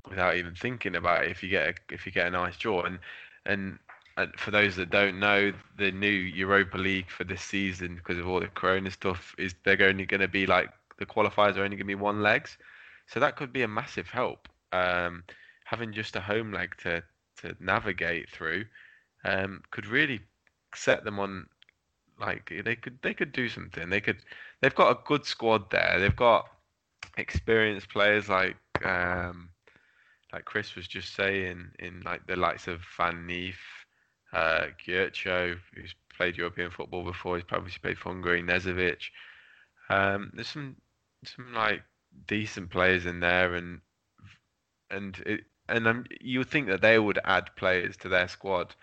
without even thinking about it. If you get a, if you get a nice draw, and and and for those that don't know, the new Europa League for this season, because of all the Corona stuff, is they're only going to be like the qualifiers are only going to be one legs, so that could be a massive help. Um, having just a home leg to to navigate through um, could really set them on like they could they could do something. They could they've got a good squad there. They've got experienced players like um, like Chris was just saying, in like the likes of Van Neef, uh, who's played European football before, he's probably played for Hungary, Nezovic. Um, there's some some like decent players in there, and and it, and you would think that they would add players to their squad.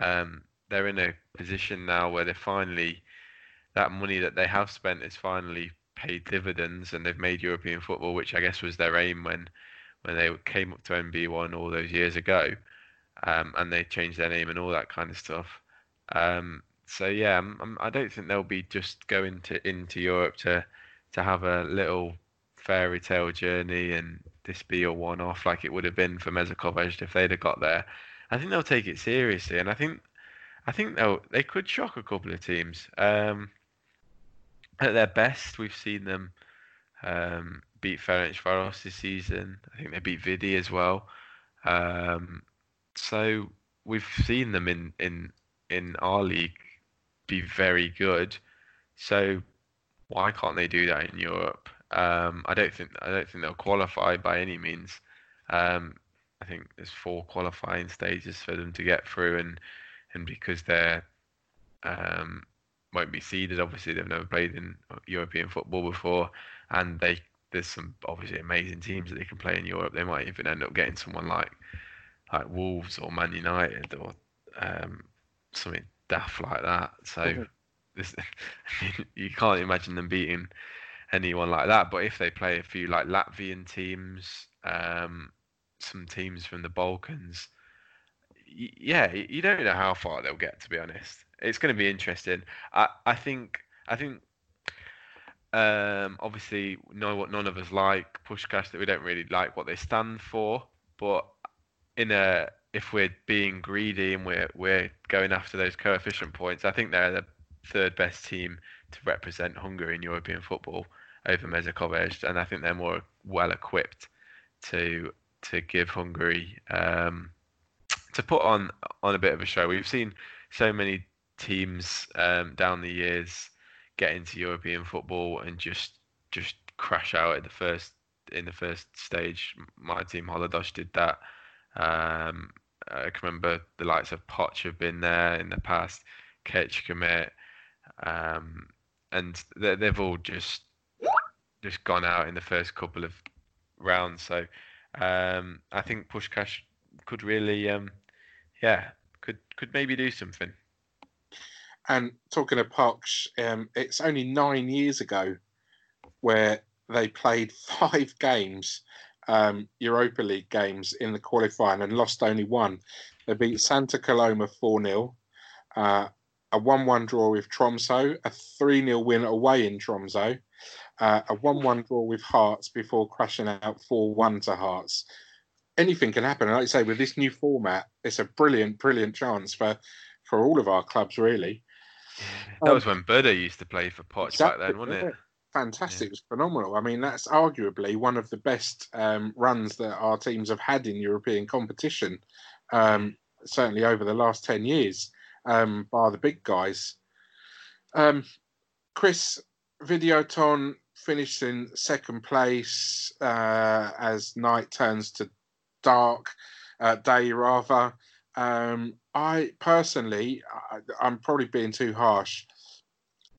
Um, they're in a position now where they're finally that money that they have spent is finally paid dividends, and they've made European football, which I guess was their aim when when they came up to NB1 all those years ago, um, and they changed their name and all that kind of stuff. Um, so yeah, I'm, I'm, I do not think they'll be just going to into Europe to to have a little fairy tale journey and this be a one off like it would have been for Mezőkövesd if they'd have got there. I think they'll take it seriously, and I think I think they'll they could shock a couple of teams. Um, at their best, we've seen them um, beat Ferencvaros this season. I think they beat Vidi as well. Um, so we've seen them in, in in our league be very good. So why can't they do that in Europe? Um, I don't think I don't think they'll qualify by any means. Um, I think there's four qualifying stages for them to get through, and and because they're um, won't be seeded, obviously they've never played in European football before, and they there's some obviously amazing teams that they can play in Europe. They might even end up getting someone like like Wolves or Man United or um, something daft like that. So mm-hmm. this, [laughs] you can't imagine them beating anyone like that. But if they play a few like Latvian teams, um, some teams from the Balkans, y- yeah, you don't know how far they'll get. To be honest, it's going to be interesting. I I think I think um, obviously know what none of us like Puskás that we don't really like what they stand for, but in a if we're being greedy and we're we're going after those coefficient points, I think they're the third best team to represent Hungary in European football over Mezőkövesd and I think they're more well equipped to to give Hungary um, to put on on a bit of a show. We've seen so many teams um, down the years get into European football and just just crash out at the first in the first stage. My team Haladás did that. Um, I can remember the likes of Paks have been there in the past, Kecskemét, um, and they've all just just gone out in the first couple of rounds. So um, I think Puskás could really, um, yeah, could could maybe do something. And talking of Paks, um, it's only nine years ago where they played [laughs] five games, um, Europa League games in the qualifying and lost only one. They beat Santa Coloma 4 0, uh, a 1 1 draw with Tromso, a 3 0 win away in Tromso, uh, a 1 1 draw with Hearts before crashing out 4 1 to Hearts. Anything can happen. And like I say, with this new format, it's a brilliant, brilliant chance for, for all of our clubs, really. That um, was when Buda used to play for Paks exactly, back then, wasn't it? Fantastic. Yeah. It was phenomenal. I mean, that's arguably one of the best um, runs that our teams have had in European competition, um, certainly over the last 10 years, um, by the big guys. Um, Chris, Videoton finished in second place uh, as night turns to dark, uh, day rather. Um, I personally, I, I'm probably being too harsh.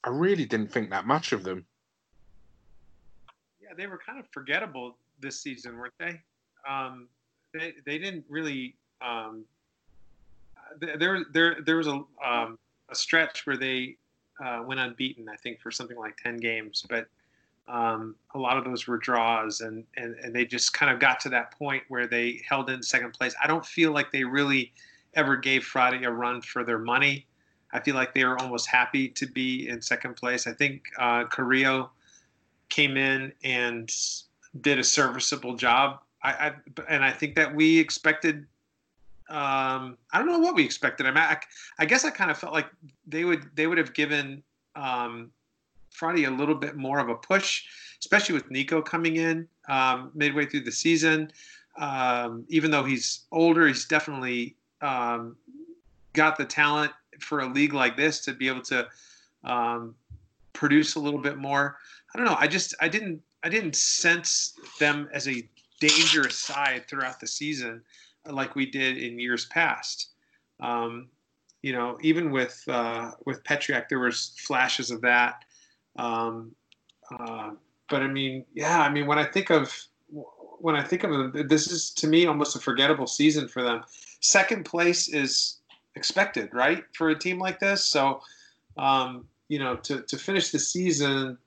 I really didn't think that much of them. They were kind of forgettable this season, weren't they? Um, they they didn't really. Um, there there there was a um, a stretch where they uh, went unbeaten, I think, for something like ten games, but um, a lot of those were draws, and, and and they just kind of got to that point where they held in second place. I don't feel like they really ever gave Fradi a run for their money. I feel like they were almost happy to be in second place. I think uh, Carrillo came in and did a serviceable job. I, I and I think that we expected. Um, I don't know what we expected. I mean, I, I guess I kind of felt like they would they would have given um, Fradi a little bit more of a push, especially with Nico coming in um, midway through the season. Um, even though he's older, he's definitely um, got the talent for a league like this to be able to um, produce a little bit more. I don't know. I just I didn't I didn't sense them as a dangerous side throughout the season like we did in years past. Um, you know, even with uh, with Petryak, there was flashes of that. Um, uh, but I mean, yeah, I mean, when I think of when I think of them, this is to me almost a forgettable season for them. Second place is expected, right, for a team like this. So, um, you know, to to finish the season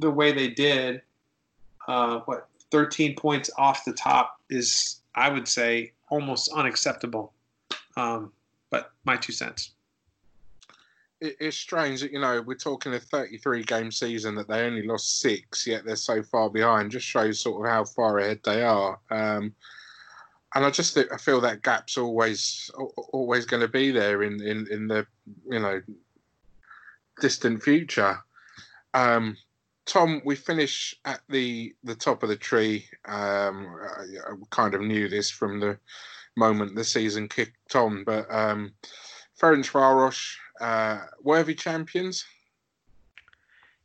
the way they did, uh, what 13 points off the top is, I would say, almost unacceptable. Um, but my two cents. It, it's strange that you know we're talking a 33 game season that they only lost six, yet they're so far behind. Just shows sort of how far ahead they are. Um, and I just think, I feel that gap's always always going to be there in, in, in the you know distant future. Um, Tom, we finish at the the top of the tree. Um, I, I kind of knew this from the moment the season kicked on, but um, Ferencvaros, uh, worthy champions.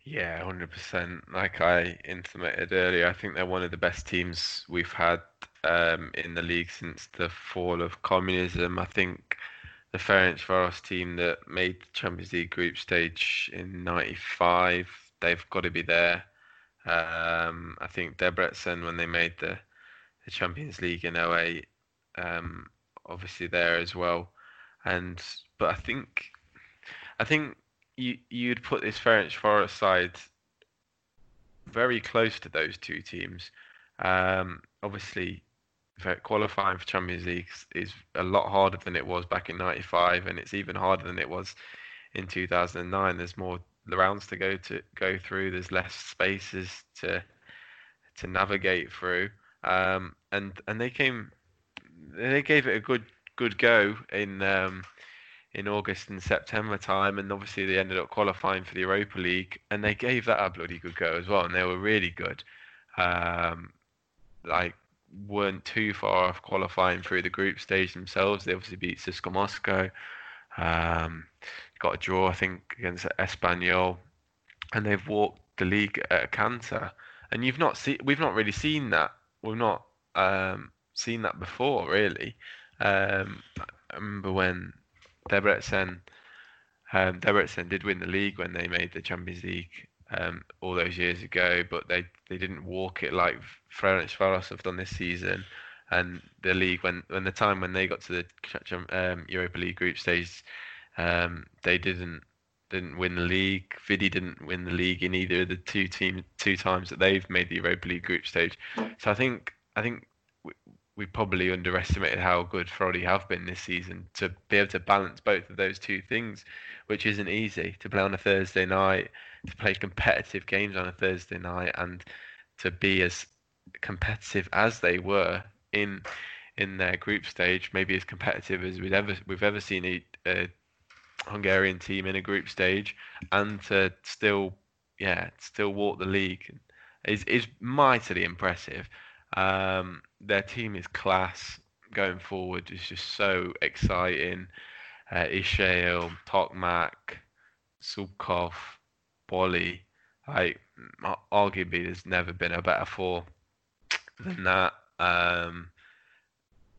Yeah, hundred percent. Like I intimated earlier, I think they're one of the best teams we've had um, in the league since the fall of communism. I think the Ferencvaros team that made the Champions League group stage in '95 they've got to be there. Um, I think Debrecen when they made the, the Champions League in 08, um, obviously there as well. And but I think I think you you'd put this Ferencvaros side very close to those two teams. Um, obviously, qualifying for Champions League is a lot harder than it was back in '95, and it's even harder than it was in 2009. There's more rounds to go to go through. There's less spaces to to navigate through, um, and and they came, they gave it a good good go in um, in August and September time, and obviously they ended up qualifying for the Europa League, and they gave that a bloody good go as well, and they were really good. Um, like weren't too far off qualifying through the group stage themselves. They obviously beat CSKA Moscow. Um, got a draw, I think, against Espanyol, and they've walked the league at a canter. And you've not seen, we've not really seen that. We've not um, seen that before, really. Um, I remember when Debrecen, um, Debrecen did win the league when they made the Champions League um, all those years ago, but they, they didn't walk it like Ferencvaros have done this season. And the league, when when the time when they got to the um, Europa League group stage, um, they didn't didn't win the league. Vidi didn't win the league in either of the two team two times that they've made the Europa League group stage. So I think I think we, we probably underestimated how good Fradi have been this season to be able to balance both of those two things, which isn't easy to play on a Thursday night, to play competitive games on a Thursday night, and to be as competitive as they were in in their group stage, maybe as competitive as we've ever we've ever seen a, a Hungarian team in a group stage and to still, yeah, still walk the league is is mightily impressive. Um, their team is class going forward. It's just so exciting. Uh, Isael, Tokmac, Zubkov, Boli. Like arguably, there's never been a better four than that um,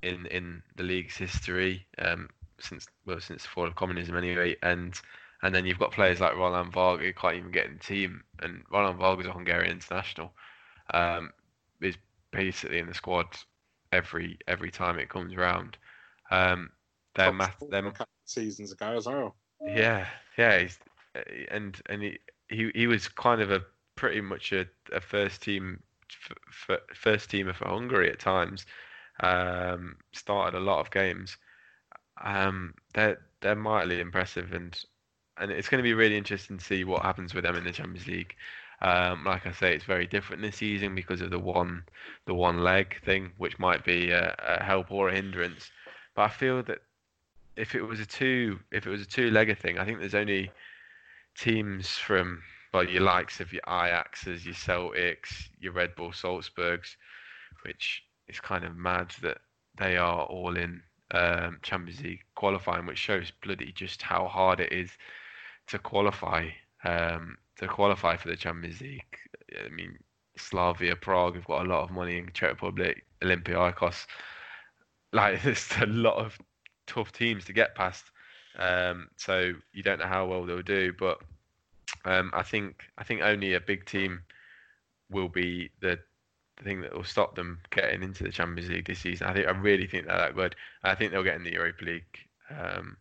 in in the league's history. Um, since well since the fall of communism anyway, and and then you've got players like Roland Varga who can't even get in the team, and Roland Varga is a Hungarian international, um, is basically in the squad every every time it comes around. Um, their math, them seasons ago as well. Yeah, yeah, he's, and and he, he he was kind of a pretty much a, a first team f- f- first teamer for Hungary at times. Um, started a lot of games um, they're they're mightily impressive, and and it's going to be really interesting to see what happens with them in the Champions League. Um, like I say, it's very different this season because of the one the one leg thing, which might be a, a help or a hindrance. But I feel that if it was a two if it was a two legger thing, I think there's only teams from well your likes of your Ajaxes, your Celtics, your Red Bull Salzburgs, which is kind of mad that they are all in um, Champions League qualifying, which shows bloody just how hard it is to qualify um, to qualify for the Champions League. I mean, Slavia Prague have got a lot of money in Czech Republic, Olympiacos. Like [laughs] there's a lot of tough teams to get past. Um, so you don't know how well they'll do, but um, I think I think only a big team will be the, the thing that will stop them getting into the Champions League this season. I think I really think they're that good. I think they'll get in the Europa League um,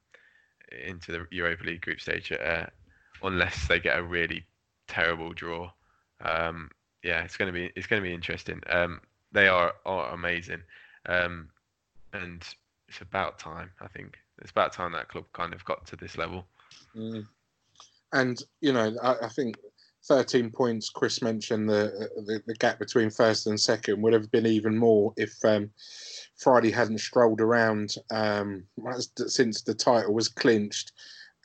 into the Europa League group stage uh, unless they get a really terrible draw. Um, yeah, it's to be it's to be interesting. Um, they are are amazing, um, and it's about time. I think it's about time that club kind of got to this level. Mm. And you know, I, I, think 13 points. Chris mentioned the, the, the gap between first and second would have been even more if um, Fradi hadn't strolled around um, since the title was clinched,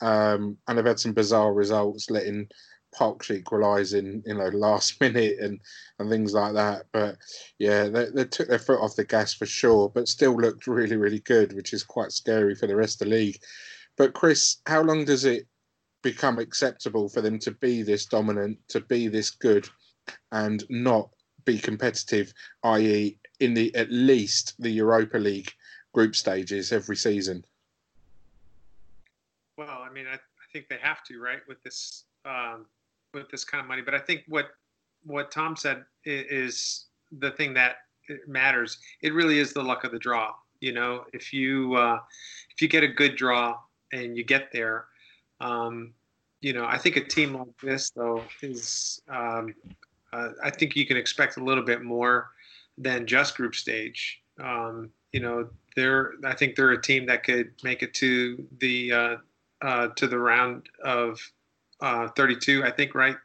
um, and they've had some bizarre results, letting Paks equalise in you know last [laughs] minute and and things like that. But yeah, they, they took their foot off the gas for sure, but still looked really really good, which is quite scary for the rest of the league. But Chris, how long does it become acceptable for them to be this dominant, to be this good, and not be competitive, i.e., in the at least the Europa League group stages every season? Well, I mean, I, I think they have to, right, with this um, with this kind of money. But I think what what Tom said is the thing that matters. It really is the luck of the draw. You know, if you uh, if you get a good draw and you get there, um, you know, I think a team like this though is um, uh, I think you can expect a little bit more than just group stage. Um, you know, they're I think they're a team that could make it to the uh, uh, to the round of uh, 32, I think, right?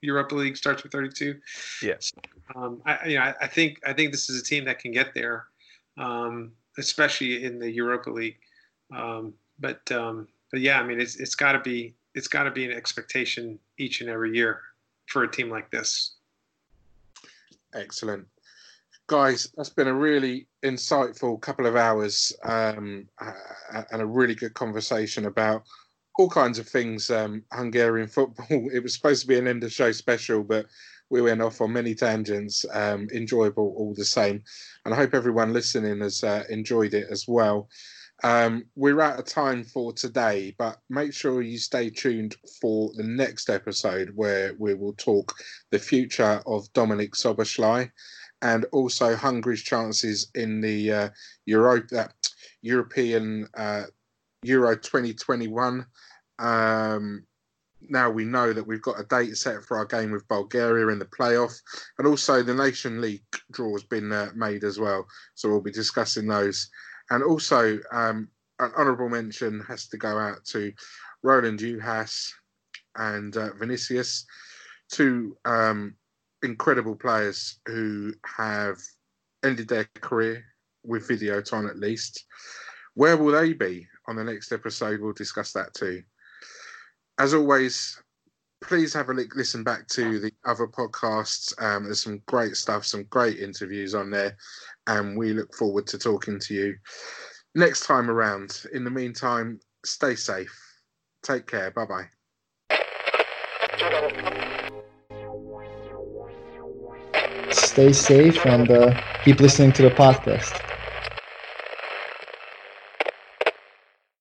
Europa League starts with 32. Yes. Um, I, you know, I, I, think I think this is a team that can get there, um, especially in the Europa League. Um, but um, but yeah, I mean, it's it's got to be it's got to be an expectation each and every year for a team like this. Excellent. Guys, that's been a really insightful couple of hours um, and a really good conversation about all kinds of things um, Hungarian football. [laughs] It was supposed to be an end of show special, but we went off on many tangents. Um, enjoyable all the same, and I hope everyone listening has uh, enjoyed it as well. Um, we're out of time for today, but make sure you stay tuned for the next episode where we will talk the future of Dominik Szoboszlai and also Hungary's chances in the uh, Europe, uh, European uh, Euro 2021. Um, now we know that we've got a date set for our game with Bulgaria in the playoff, and also the Nation League draw has been uh, made as well. So we'll be discussing those. And also, um, an honourable mention has to go out to Roland Juhász and uh, Vinicius, two um, incredible players who have ended their career with Videoton at least. Where will they be on the next episode? We'll discuss that too as always, please have a listen back to the other podcasts. Um, there's some great stuff, some great interviews on there, and we look forward to talking to you next time around. In the meantime, stay safe. Take care. Bye bye. Stay safe and uh, keep listening to the podcast.